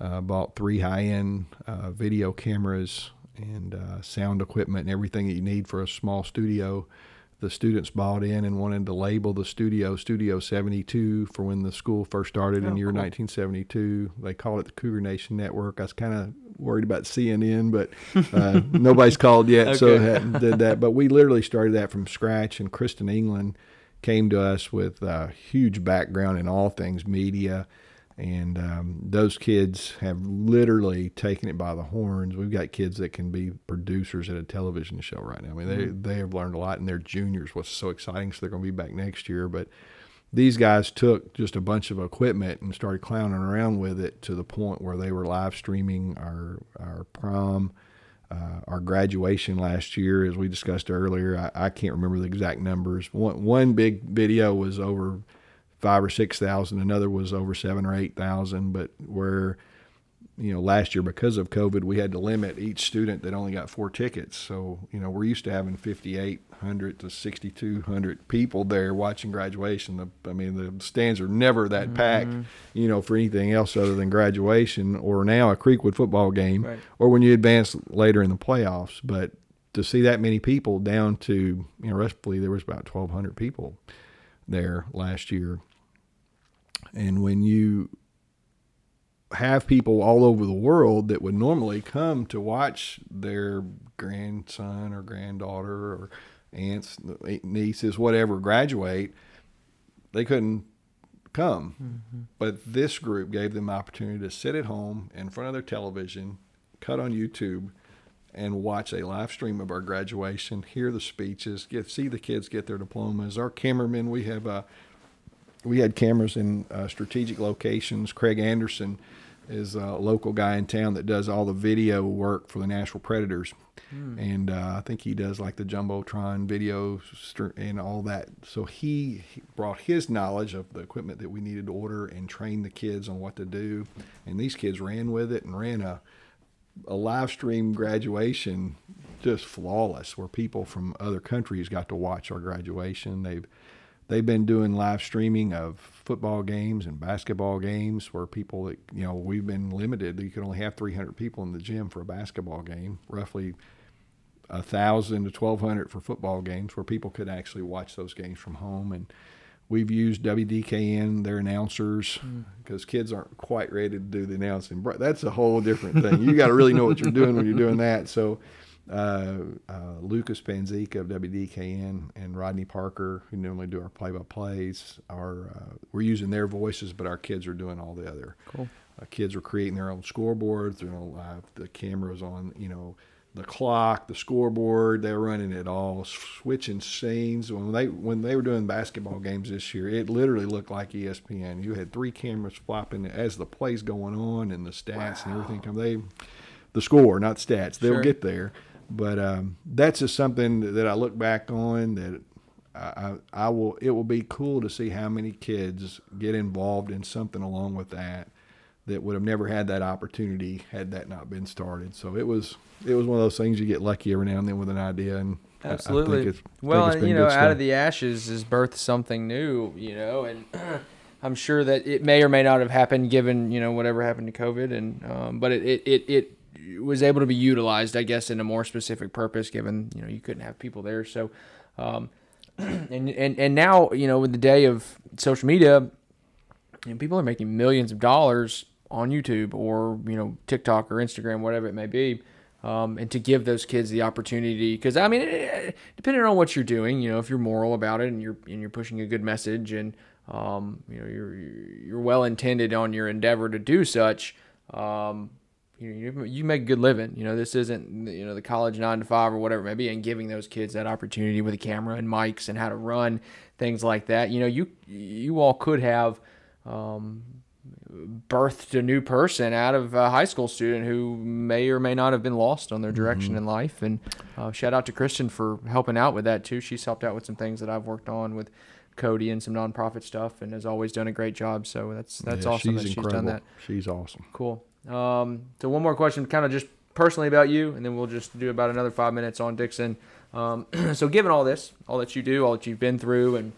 S2: Uh, bought three high end uh, video cameras and uh, sound equipment and everything that you need for a small studio the students bought in and wanted to label the studio Studio 72 for when the school first started oh, in year cool. 1972. They called it the Cougar Nation Network. I was kind of worried about CNN, but uh, nobody's called yet, okay. so hadn't did that. But we literally started that from scratch, and Kristen England came to us with a huge background in all things media and um, those kids have literally taken it by the horns. We've got kids that can be producers at a television show right now. I mean, they mm-hmm. they have learned a lot, and they're juniors, what's so exciting. So they're going to be back next year. But these guys took just a bunch of equipment and started clowning around with it to the point where they were live streaming our our prom. Uh, our graduation last year, as we discussed earlier, I, I can't remember the exact numbers. One, one big video was over five or six thousand. Another was over seven or eight thousand. But where you know last year because of COVID, we had to limit each student that only got four tickets. So you know we're used to having fifty eight hundred to sixty two hundred people there watching graduation. The, I mean the stands are never that mm-hmm. packed. You know for anything else other than graduation or now a Creekwood football game right. or when you advance later in the playoffs. But to see that many people down to you know roughly there was about twelve hundred people there last year and when you have people all over the world that would normally come to watch their grandson or granddaughter or aunts, nieces, whatever graduate, they couldn't come. Mm-hmm. But this group gave them opportunity to sit at home in front of their television, cut on YouTube, and watch a live stream of our graduation, hear the speeches, get see the kids get their diplomas. Our cameramen, we have a we had cameras in uh, strategic locations. Craig Anderson is a local guy in town that does all the video work for the Nashville Predators, mm. and uh, I think he does like the jumbotron video and all that. So he, he brought his knowledge of the equipment that we needed to order and train the kids on what to do, and these kids ran with it and ran a a live stream graduation just flawless where people from other countries got to watch our graduation they've they've been doing live streaming of football games and basketball games where people that you know we've been limited. You can only have 300 people in the gym for a basketball game roughly a thousand to 1200 for football games where people could actually watch those games from home. And we've used wdkn their announcers because mm. kids aren't quite ready to do the announcing. That's a whole different thing. You got to really know what you're doing when you're doing that. So uh, uh, Lucas Panzica of WDKN and Rodney Parker, who normally do our play-by-plays, are uh, we're using their voices, but our kids are doing all the other.
S1: Cool.
S2: Uh, kids are creating their own scoreboards. You know, the cameras on. You know, the clock, the scoreboard. They were running it all, switching scenes. When they when they were doing basketball games this year, it literally looked like ESPN. You had three cameras flopping as the plays going on and the stats wow. and everything come. They the score, not stats. They'll sure. get there, but um, that's just something that I look back on that I, I will. It will be cool to see how many kids get involved in something along with that that would have never had that opportunity had that not been started. So it was it was one of those things you get lucky every now and then with an idea and
S1: absolutely. I, I well, you know, out of the ashes is birth something new. You know, and I'm sure that it may or may not have happened given you know whatever happened to COVID, and um, but it, it it it was able to be utilized, I guess, in a more specific purpose given you know you couldn't have people there. So. Um, and, and and now you know with the day of social media, you know, people are making millions of dollars on YouTube or you know TikTok or Instagram, whatever it may be, um, and to give those kids the opportunity. Because I mean, it, depending on what you're doing, you know, if you're moral about it and you're and you're pushing a good message and um, you know you're you're well intended on your endeavor to do such. Um, you, you, you make a good living. You know, this isn't you know the college nine to five or whatever Maybe and giving those kids that opportunity with a camera and mics and how to run things like that. You know, you you all could have um, birthed a new person out of a high school student who may or may not have been lost on their direction mm-hmm. in life. And uh, shout out to Kristen for helping out with that too. She's helped out with some things that I've worked on with Cody and some nonprofit stuff, and has always done a great job. So that's that's yeah, awesome that she's incredible. done that.
S2: She's awesome.
S1: Cool. Um, so one more question, kind of just personally about you, and then we'll just do about another five minutes on Dickson. Um, so given all this, all that you do, all that you've been through, and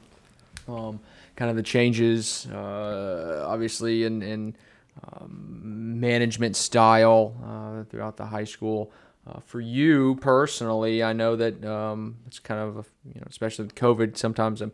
S1: um, kind of the changes, uh, obviously in, in um, management style uh, throughout the high school. Uh, for you personally, I know that um, it's kind of a, you know, especially with COVID, sometimes a,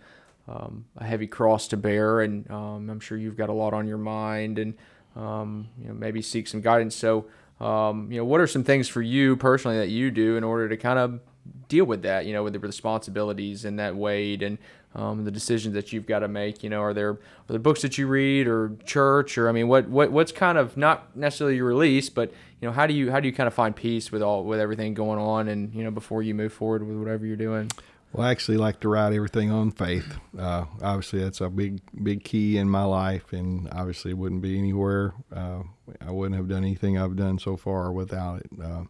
S1: um, a heavy cross to bear, and um, I'm sure you've got a lot on your mind, and um, you know, maybe seek some guidance. So, um, you know, what are some things for you personally that you do in order to kind of deal with that? You know, with the responsibilities and that weight and um, the decisions that you've got to make. You know, are there are there books that you read or church or I mean, what what what's kind of not necessarily your release, but you know, how do you how do you kind of find peace with all with everything going on and you know before you move forward with whatever you're doing?
S2: Well, I actually like to write everything on faith. Uh, obviously, that's a big, big key in my life, and obviously, wouldn't be anywhere. Uh, I wouldn't have done anything I've done so far without it. Uh,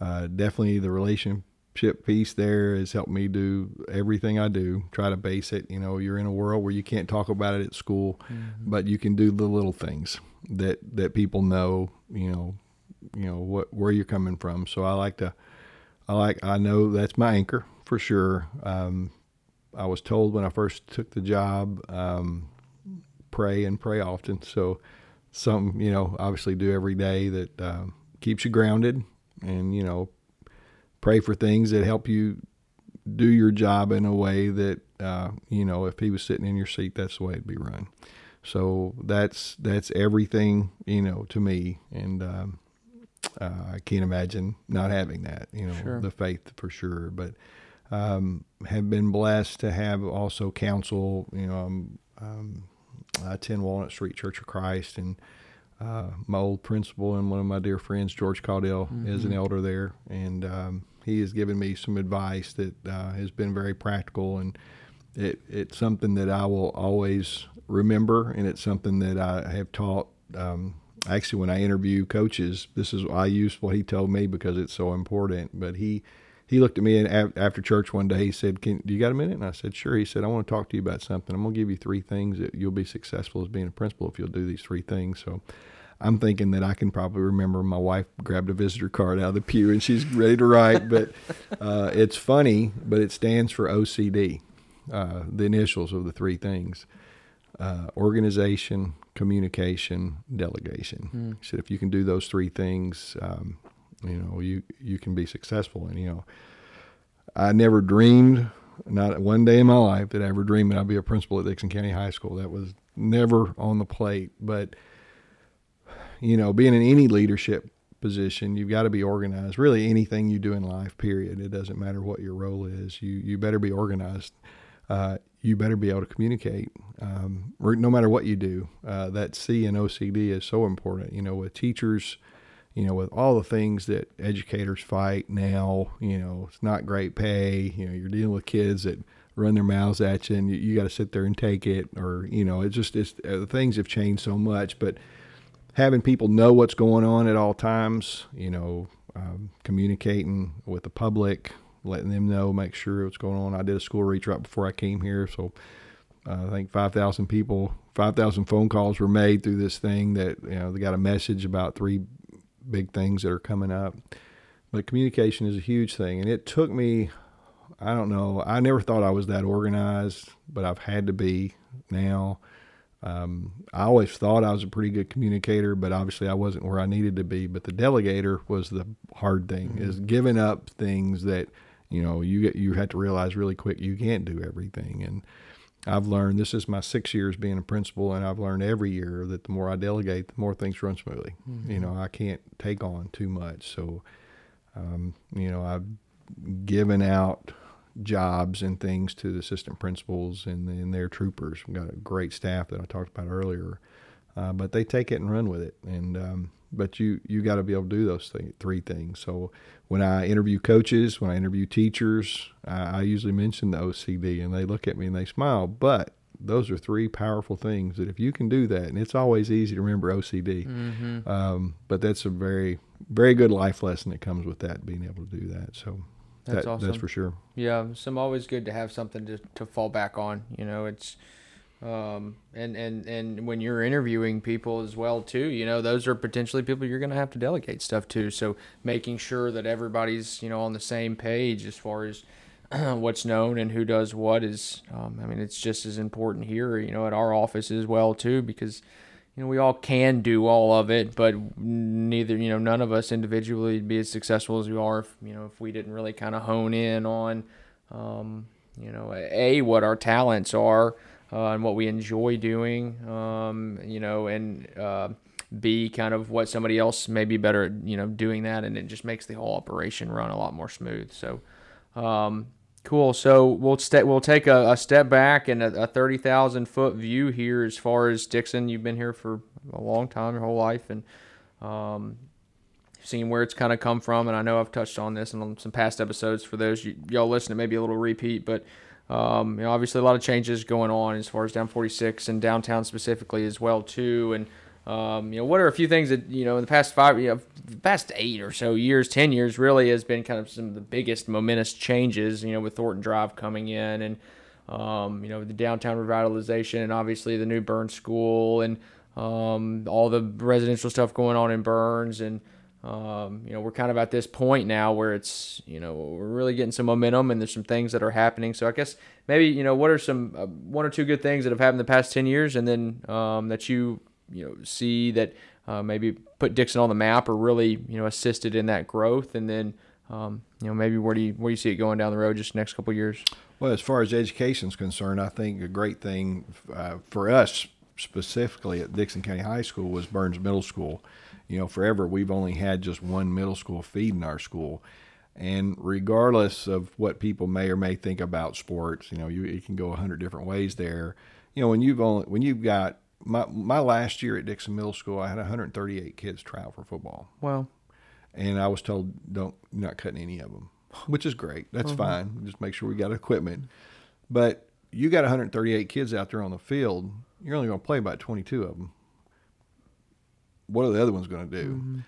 S2: uh definitely, the relationship piece there has helped me do everything I do. Try to base it. You know, you're in a world where you can't talk about it at school, mm-hmm. but you can do the little things that that people know. You know, you know what where you're coming from. So I like to. I like. I know that's my anchor for sure. Um, I was told when I first took the job, um, pray and pray often. So, some you know, obviously do every day that uh, keeps you grounded, and you know, pray for things that help you do your job in a way that uh, you know, if he was sitting in your seat, that's the way it'd be run. So that's that's everything you know to me, and um, uh, I can't imagine not having that. You know, sure. the faith for sure, but um, have been blessed to have also counsel. You know, um, um, I attend Walnut Street Church of Christ, and uh, my old principal and one of my dear friends, George Caudell, mm-hmm. is an mm-hmm. elder there, and um, he has given me some advice that uh, has been very practical, and it, it's something that I will always remember, and it's something that I have taught. Um, actually, when I interview coaches, this is I use what he told me because it's so important. But he he looked at me and after church one day he said, "Can do you got a minute?" And I said, "Sure." He said, "I want to talk to you about something. I'm going to give you three things that you'll be successful as being a principal if you'll do these three things." So. I'm thinking that I can probably remember my wife grabbed a visitor card out of the pew and she's ready to write. But uh, it's funny, but it stands for OCD, uh, the initials of the three things uh, organization, communication, delegation. Mm. He said if you can do those three things, um, you know, you you can be successful. And you know, I never dreamed, not one day in my life, that I ever dreamed that I'd be a principal at Dickson County High School. That was never on the plate. But you know, being in any leadership position, you've got to be organized. Really, anything you do in life, period. It doesn't matter what your role is. You you better be organized. Uh, you better be able to communicate, um, no matter what you do. Uh, that C in OCD is so important. You know, with teachers you know, with all the things that educators fight now, you know, it's not great pay. You know, you're dealing with kids that run their mouths at you, and you, you got to sit there and take it, or you know, it's just it's uh, things have changed so much. But having people know what's going on at all times, you know, um, communicating with the public, letting them know, make sure what's going on. I did a school reach right before I came here, so uh, I think 5,000 people, 5,000 phone calls were made through this thing that you know they got a message about three big things that are coming up. But communication is a huge thing, and it took me. I don't know. I never thought I was that organized, but I've had to be now. Um, I always thought I was a pretty good communicator, but obviously I wasn't where I needed to be. But the delegator was the hard thing: mm-hmm. is giving up things that you know you get, you had to realize really quick you can't do everything. And I've learned this is my six years being a principal, and I've learned every year that the more I delegate, the more things run smoothly. Mm-hmm. You know, I can't take on too much, so um, you know I've given out jobs and things to the assistant principals and, and their troopers. We've got a great staff that I talked about earlier, uh, but they take it and run with it. And um, but you you got to be able to do those th- three things. So when I interview coaches, when I interview teachers, I, I usually mention the OCD, and they look at me and they smile. But those are three powerful things that if you can do that, and it's always easy to remember OCD, mm-hmm. um, but that's a very very good life lesson that comes with that, being able to do that. So that's that, awesome. That's for sure.
S1: Yeah, some always good to have something to, to fall back on. You know, it's um, and and and when you're interviewing people as well too, you know, those are potentially people you're going to have to delegate stuff to. So making sure that everybody's you know on the same page as far as what's known and who does what is, um, I mean, it's just as important here, you know, at our office as well too, because you know, we all can do all of it, but neither, you know, none of us individually be as successful as we are if, you know, if we didn't really kind of hone in on, um, you know, a what our talents are uh, and what we enjoy doing, um, you know, and uh, b kind of what somebody else may be better at, you know, doing that, and it just makes the whole operation run a lot more smooth. So, um, Cool. So we'll st- we'll take a, a, step back and a, a thirty thousand foot view here as far as Dickson. You've been here for a long time, your whole life, and um, seen where it's kind of come from. And I know I've touched on this in some past episodes. For those you, all listening, maybe a little repeat, but um, you know, obviously a lot of changes going on as far as down forty six and downtown specifically as well too, and um, you know, what are a few things that you know in the past five, you know, past eight or so years, ten years, really has been kind of some of the biggest momentous changes. You know, with Thornton Drive coming in, and um, you know the downtown revitalization, and obviously the new Burns School, and um, all the residential stuff going on in Burns, and um, you know we're kind of at this point now where it's you know we're really getting some momentum, and there's some things that are happening. So I guess maybe you know what are some uh, one or two good things that have happened the past ten years, and then um, that you you know see that uh, maybe put Dickson on the map or really you know assisted in that growth, and then um, you know maybe where do you where do you see it going down the road just next couple years?
S2: Well, as far as education is concerned, I think a great thing uh, for us specifically at Dickson County High School was Burns Middle School. You know, forever we've only had just one middle school feed in our school. And regardless of what people may or may think about sports, you know, you, you can go a hundred different ways there. You know, when you've only when you've got my my last year at Dickson Middle School, I had 138 kids trial for football.
S1: Wow.
S2: And I was told, don't you're not cutting any of them, which is great. That's mm-hmm. fine. Just make sure we got equipment. But you got 138 kids out there on the field. You're only going to play about 22 of them. What are the other ones going to do? Mm-hmm.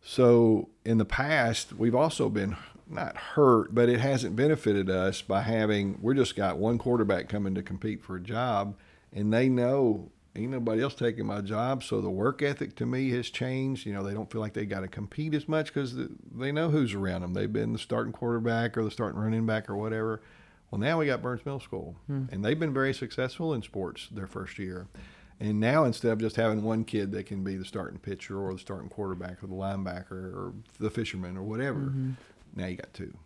S2: So in the past, we've also been not hurt, but it hasn't benefited us by having we're just got one quarterback coming to compete for a job, and they know ain't nobody else taking my job. So the work ethic to me has changed. You know, they don't feel like they got to compete as much because they know who's around them. They've been the starting quarterback or the starting running back or whatever. Well, now we got Burns Middle School, hmm. and they've been very successful in sports their first year. And now instead of just having one kid that can be the starting pitcher or the starting quarterback or the linebacker or the fisherman or whatever, mm-hmm. now you got two.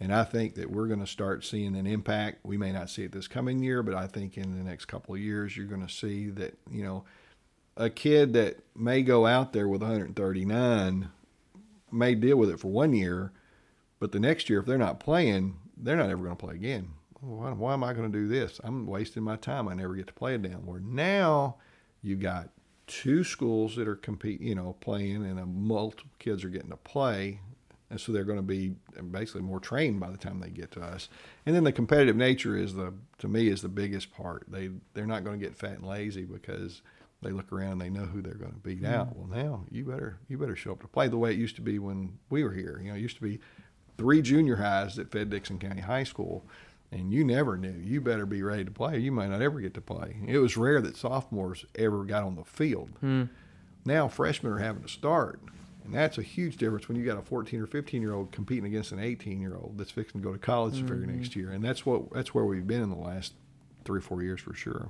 S2: And I think that we're going to start seeing an impact. We may not see it this coming year, but I think in the next couple of years, you're going to see that, you know, a kid that may go out there with 139 may deal with it for one year, but the next year, if they're not playing, they're not ever going to play again. Why, why am I going to do this? I'm wasting my time. I never get to play it down. Where now you got two schools that are compete, you know, playing, and a multiple kids are getting to play, and so they're going to be basically more trained by the time they get to us. And then the competitive nature is the to me is the biggest part. They they're not going to get fat and lazy because they look around and they know who they're going to beat mm-hmm. out. Well, now you better you better show up to play the way it used to be when we were here. You know, it used to be three junior highs that fed Dickson County High School, and you never knew. You better be ready to play. You might not ever get to play. It was rare that sophomores ever got on the field. Mm. Now freshmen are having to start. And that's a huge difference when you got a 14 or 15 year old competing against an 18 year old that's fixing to go to college mm-hmm. the very next year. And that's what that's where we've been in the last three or four years for sure.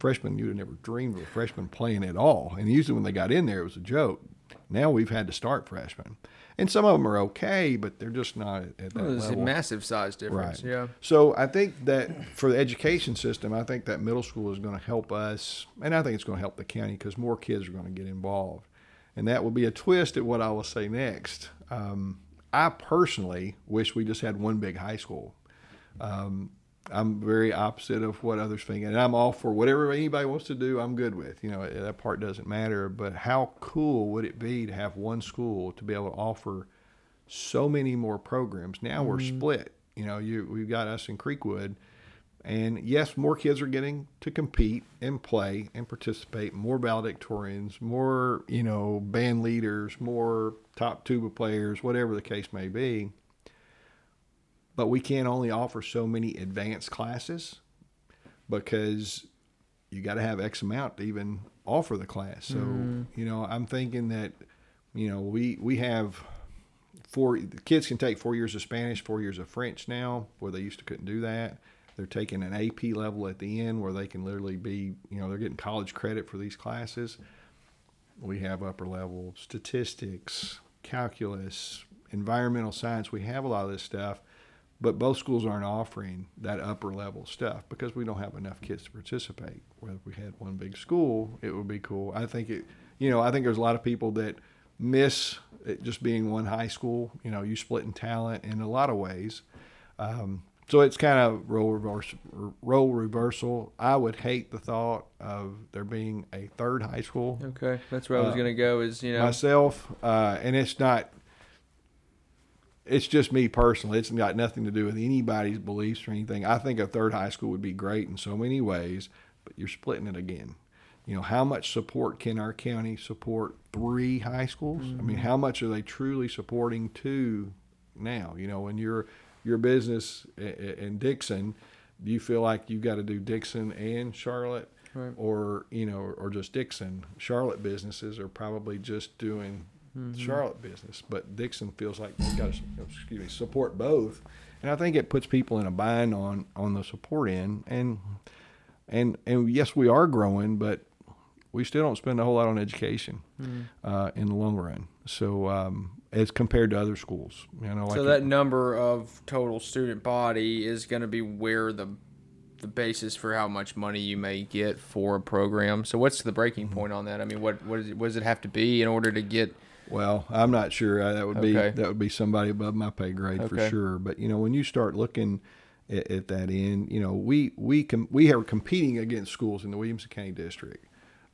S2: Freshmen, you'd have never dreamed of a freshman playing at all. And usually when they got in there, it was a joke. Now we've had to start freshmen and some of them are okay, but they're just not at, that well,
S1: there's
S2: level.
S1: a massive size difference.
S2: Right.
S1: Yeah.
S2: So I think that for the education system, I think that middle school is going to help us, and I think it's going to help the county because more kids are going to get involved, and that will be a twist at what I will say next. Um, I personally wish we just had one big high school. Um, I'm very opposite of what others think, and I'm all for whatever anybody wants to do. I'm good with. You know, that part doesn't matter. But how cool would it be to have one school to be able to offer so many more programs? Now mm-hmm. we're split. You know, you we've got us in Creekwood, and yes, more kids are getting to compete and play and participate. More valedictorians, more you know, band leaders, more top tuba players, whatever the case may be but we can only offer so many advanced classes because you got to have X amount to even offer the class. So, mm. you know, I'm thinking that, you know, we, we have four, the kids can take four years of Spanish, four years of French now, where they used to couldn't do that. They're taking an AP level at the end where they can literally be, you know, they're getting college credit for these classes. We have upper level statistics, calculus, environmental science. We have a lot of this stuff but both schools aren't offering that upper level stuff because we don't have enough kids to participate. Where if we had one big school, it would be cool. I think it, you know, I think there's a lot of people that miss it just being one high school. You know, you split in talent in a lot of ways. Um, so it's kind of role reverse, role reversal. I would hate the thought of there being a third high school.
S1: Okay, that's where I was uh, going to go. Is you know
S2: myself, uh, and it's not it's just me personally. It's got nothing to do with anybody's beliefs or anything. I think a third high school would be great in so many ways, but you're splitting it again. You know, how much support can our county support three high schools? Mm-hmm. I mean, mm-hmm. how much are they truly supporting two now? You know, when you're your business in Dickson, do you feel like you've got to do Dickson and Charlotte? Right. Or you know, or just Dickson? Charlotte businesses are probably just doing mm-hmm. Charlotte business, but Dickson feels like they've got to excuse me support both, and I think it puts people in a bind on on the support end. And and and yes, we are growing, but we still don't spend a whole lot on education mm-hmm. uh, in the long run. So um, as compared to other schools, you know,
S1: like so that it, number of total student body is going to be where the the basis for how much money you may get for a program. So what's the breaking mm-hmm. point on that? I mean, what what, is it, what does it have to be in order to get
S2: well, I'm not sure. Uh, that would be that would be somebody above my pay grade okay. for sure. But you know, when you start looking at, at that end, you know, we we com- we are competing against schools in the Williamson County District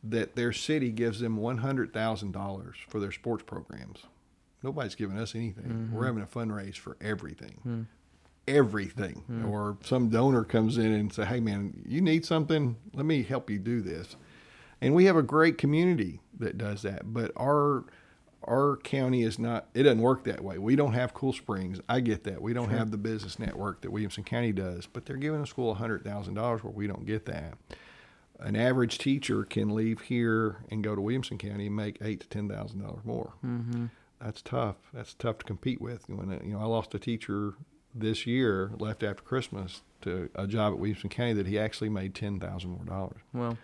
S2: that their city gives them one hundred thousand dollars for their sports programs. Nobody's giving us anything. Mm-hmm. We're having a fundraise for everything. Mm. Everything, mm. or some donor comes in and say, "Hey, man, you need something? Let me help you do this." And we have a great community that does that. But our our county is not it doesn't work that way. We don't have cool springs. I get that. We don't sure. have the business network that williamson county does but they're giving a school $100000 where we don't get that. An average teacher can leave here and go to williamson county and make eight to ten thousand dollars more. Mm-hmm. that's tough. That's tough to compete with. When you know i lost a teacher this year left after christmas to a job at williamson county that he actually made ten thousand more dollars.
S1: Well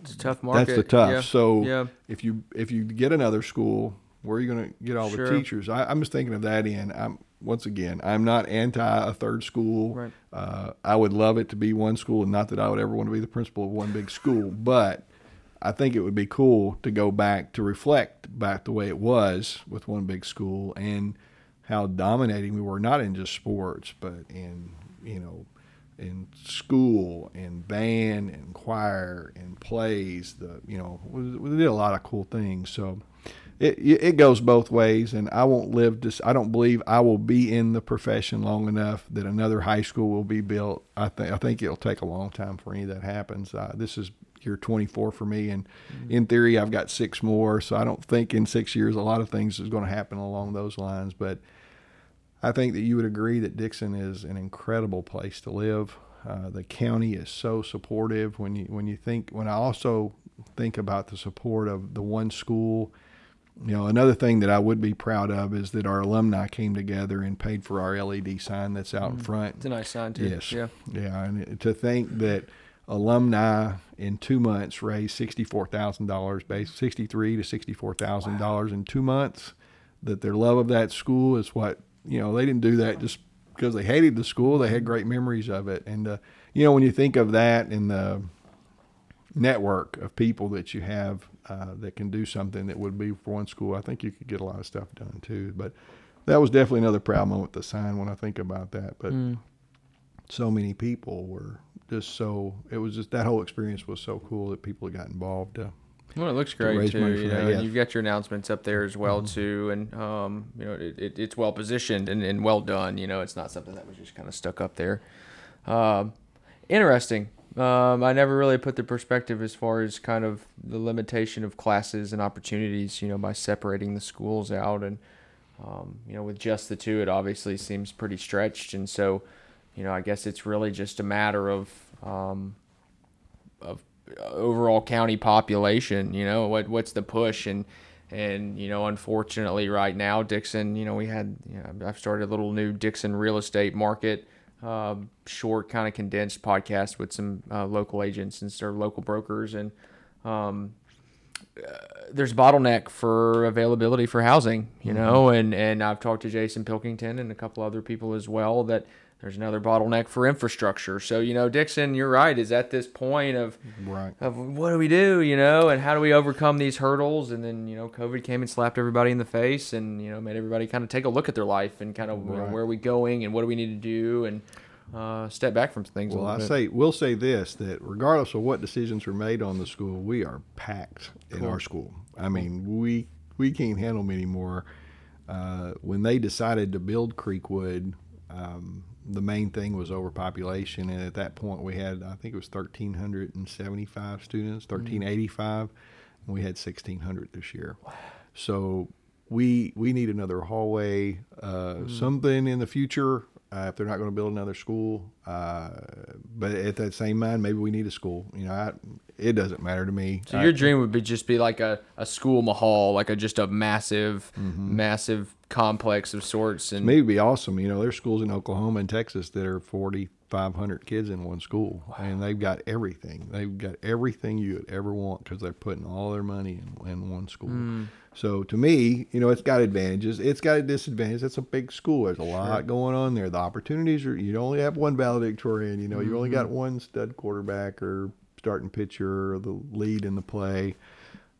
S1: it's a tough market.
S2: That's the tough. Yeah. So yeah. if you if you get another school, where are you going to get all sure. the teachers? I, am just thinking of that end. I'm once again, I'm not anti a third school. Right. Uh, I would love it to be one school, and not that I would ever want to be the principal of one big school, but I think it would be cool to go back to reflect back the way it was with one big school and how dominating we were, not in just sports, but in you know in school and band and choir and plays. The you know we, we did a lot of cool things. So it it goes both ways, and I won't live this. I don't believe I will be in the profession long enough that another high school will be built. I think I think it'll take a long time for any of that happens. Uh, this is year 24 for me, and mm-hmm. in theory, I've got six more. So I don't think in six years a lot of things is going to happen along those lines, but. I think that you would agree that Dickson is an incredible place to live. Uh, the county is so supportive. When you when you think when I also think about the support of the one school you know, another thing that I would be proud of is that our alumni came together and paid for our LED sign that's out mm in front.
S1: It's a nice sign too.
S2: Yes. Yeah. Yeah, and to think that alumni in two months raised sixty-four thousand dollars, base sixty-three to sixty-four thousand wow. dollars in two months. That their love of that school is what you know. They didn't do that just because they hated the school. They had great memories of it, and uh, you know when you think of that and the network of people that you have uh, that can do something that would be for one school, I think you could get a lot of stuff done too. But that was definitely another proud moment with the sign when I think about that. But mm. so many people were just so it was just that whole experience was so cool that people got involved. Uh,
S1: well, it looks great too. You know, yeah. you've got your announcements up there as well mm-hmm. too, and um, you know it, it, it's well positioned and, and well done. You know, it's not something that was just kind of stuck up there. Um, interesting. Um, I never really put the perspective as far as kind of the limitation of classes and opportunities, you know, by separating the schools out. And, um, you know, with just the two, it obviously seems pretty stretched. And so, you know, I guess it's really just a matter of, um, of overall county population, you know, what, what's the push and, and you know unfortunately right now dickson you know we had you know, i've started a little new dickson real estate market uh, short, kind of condensed podcast with some uh, local agents and sort of local brokers. And um, uh, there's bottleneck for availability for housing, you mm-hmm. know. And and I've talked to Jason Pilkington and a couple other people as well that there's another bottleneck for infrastructure. So you know, Dickson, you're right. Is at this point of
S2: right.
S1: of what do we do, you know, and how do we overcome these hurdles? And then you know, COVID came and slapped everybody in the face, and you know, made everybody kind of take a look at their life and kind of right. you know, where are we going and what do we need to do and uh, step back from things.
S2: Well, I bit. say we'll say this that regardless of what decisions are made on the school, we are packed cool. in our school. I mean, we we can't handle them anymore. Uh, when they decided to build Creekwood, um, the main thing was overpopulation, and at that point we had I think it was 1,375 students, 1,385, and we had 1,600 this year. So we we need another hallway, uh, mm. something in the future. Uh, if they're not going to build another school, uh, but at that same mind, maybe we need a school. You know, I, it doesn't matter to me.
S1: So your dream would be just be like a, a school mahal, like a just a massive, mm-hmm. massive complex of sorts. And
S2: maybe be awesome. You know, there's schools in Oklahoma and Texas that are 4,500 kids in one school, wow. and they've got everything. They've got everything you would ever want because they're putting all their money in, in one school. Mm. So to me, you know, it's got advantages. It's got a disadvantage. It's a big school. There's a lot going on there. The opportunities are you only have one valedictorian. You know, mm-hmm. you only got mm-hmm. one stud quarterback or starting pitcher or the lead in the play.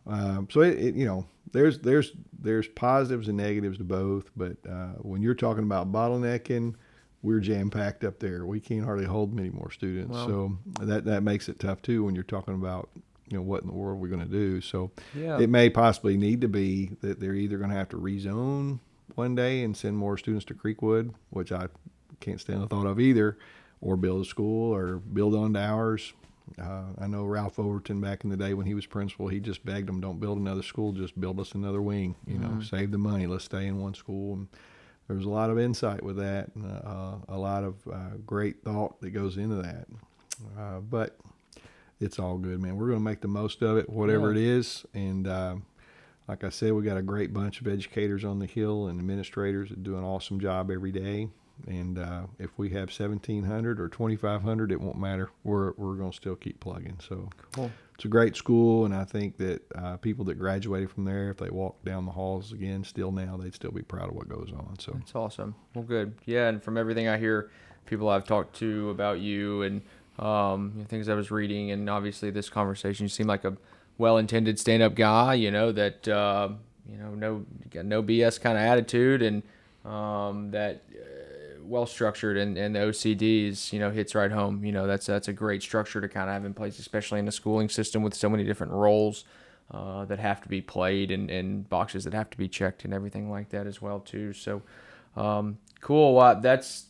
S2: Um, so it, it, you know, there's there's there's positives and negatives to both. But uh, when you're talking about bottlenecking, we're jam packed up there. We can't hardly hold many more students. So that that makes it tough too when you're talking about you know what in the world we're going to do. So yeah. it may possibly need to be that they're either going to have to rezone one day and send more students to Creekwood, which I can't stand the thought of either, or build a school or build on to ours. Uh, I know Ralph Overton back in the day when he was principal, he just begged them, "Don't build another school, just build us another wing. You mm-hmm. know, save the money. Let's stay in one school." And there was a lot of insight with that, and uh, a lot of uh, great thought that goes into that. Uh, but it's all good, man. We're going to make the most of it, whatever yeah. it is. And uh, like I said, we got a great bunch of educators on the hill and administrators that do an awesome job every day. And uh, if we have 1,700 or 2,500, it won't matter. We're, we're going to still keep plugging. So cool. it's a great school. And I think that uh, people that graduated from there, if they walk down the halls again still now, they'd still be proud of what goes on. So
S1: it's awesome. Well, good. Yeah. And from everything I hear, people I've talked to about you and um, things I was reading, and obviously this conversation. You seem like a well-intended stand-up guy. You know that uh, you know no no BS kind of attitude, and um, that uh, well structured and, and the OCDs, you know, hits right home. You know, that's that's a great structure to kind of have in place, especially in the schooling system with so many different roles uh, that have to be played and, and boxes that have to be checked and everything like that as well too. So um, cool. Well, that's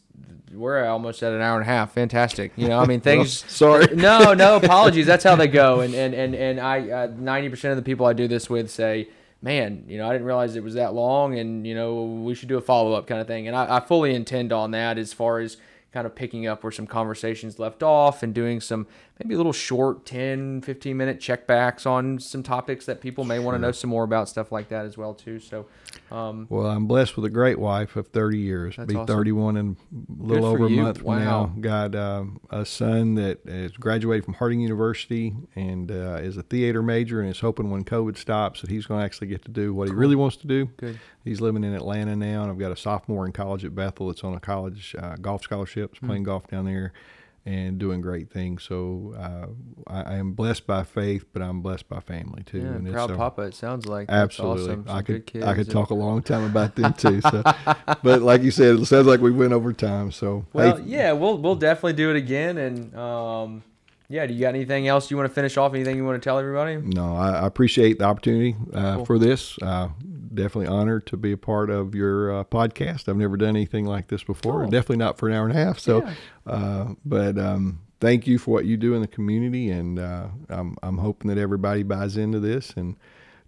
S1: we're almost at an hour and a half. Fantastic. You know, I mean, things.
S2: well, sorry.
S1: no, no apologies. That's how they go. And and and and I uh, ninety uh, percent of the people I do this with say man, you know, I didn't realize it was that long, and you know, we should do a follow up kind of thing. And I, I fully intend on that as far as kind of picking up where some conversations left off and doing some maybe a little short 10 15 minute checkbacks on some topics that people may sure. want to know some more about stuff like that as well too so
S2: um, well i'm blessed with a great wife of 30 years be awesome. 31 in a little over a month wow. now got uh, a son that is graduated from harding university and uh, is a theater major and is hoping when covid stops that he's going to actually get to do what cool. he really wants to do
S1: Good.
S2: he's living in atlanta now and i've got a sophomore in college at bethel that's on a college uh, golf scholarship mm-hmm. playing golf down there and doing great things. So uh, I, I, am blessed by faith, but I'm blessed by family too.
S1: Yeah, and proud papa. It sounds like
S2: absolutely.
S1: Awesome.
S2: I could I could talk a long time about them too. So, but like you said, it sounds like we went over time. So
S1: well, hey, yeah, we'll we'll definitely do it again. And um, yeah, do you got anything else you want to finish off? Anything you want to tell everybody?
S2: No, I, I appreciate the opportunity uh, cool. for this. Uh, definitely honored to be a part of your uh, podcast. I've never done anything like this before. Oh. Definitely not for an hour and a half. So, yeah. uh, but um, thank you for what you do in the community, and uh, I'm I'm hoping that everybody buys into this and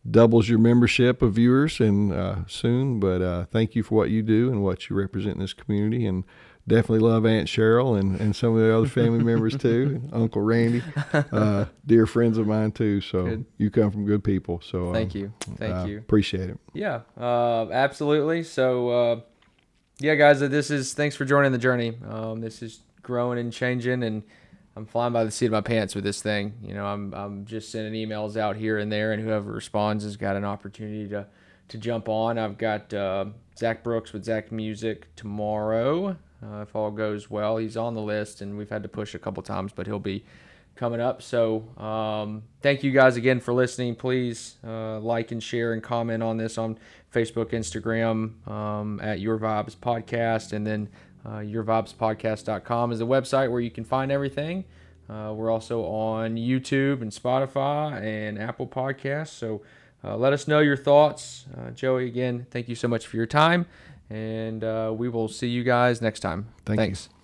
S2: doubles your membership of viewers and uh, soon. But uh, thank you for what you do and what you represent in this community and definitely love Aunt Cheryl and, and some of the other family members too. Uncle Randy, uh, dear friends of mine too. So good. you come from good people. So
S1: thank um, you, thank uh, you,
S2: appreciate it.
S1: Yeah, uh, absolutely. So uh, yeah, guys, this is thanks for joining the journey. Um, this is growing and changing, and I'm flying by the seat of my pants with this thing. You know, I'm I'm just sending emails out here and there, and whoever responds has got an opportunity to to jump on. I've got uh, Zach Brooks with Zach Music tomorrow uh, if all goes well. He's on the list, and we've had to push a couple times, but he'll be coming up. So um, thank you guys again for listening. Please uh, like and share and comment on this on Facebook, Instagram um, at Your Vibes Podcast, and then uh, YourVibesPodcast.com is the website where you can find everything. Uh, we're also on YouTube and Spotify and Apple Podcasts. So uh, let us know your thoughts. Uh, Joey, again, thank you so much for your time and uh, we will see you guys next time.
S2: Thank
S1: Thanks.
S2: You.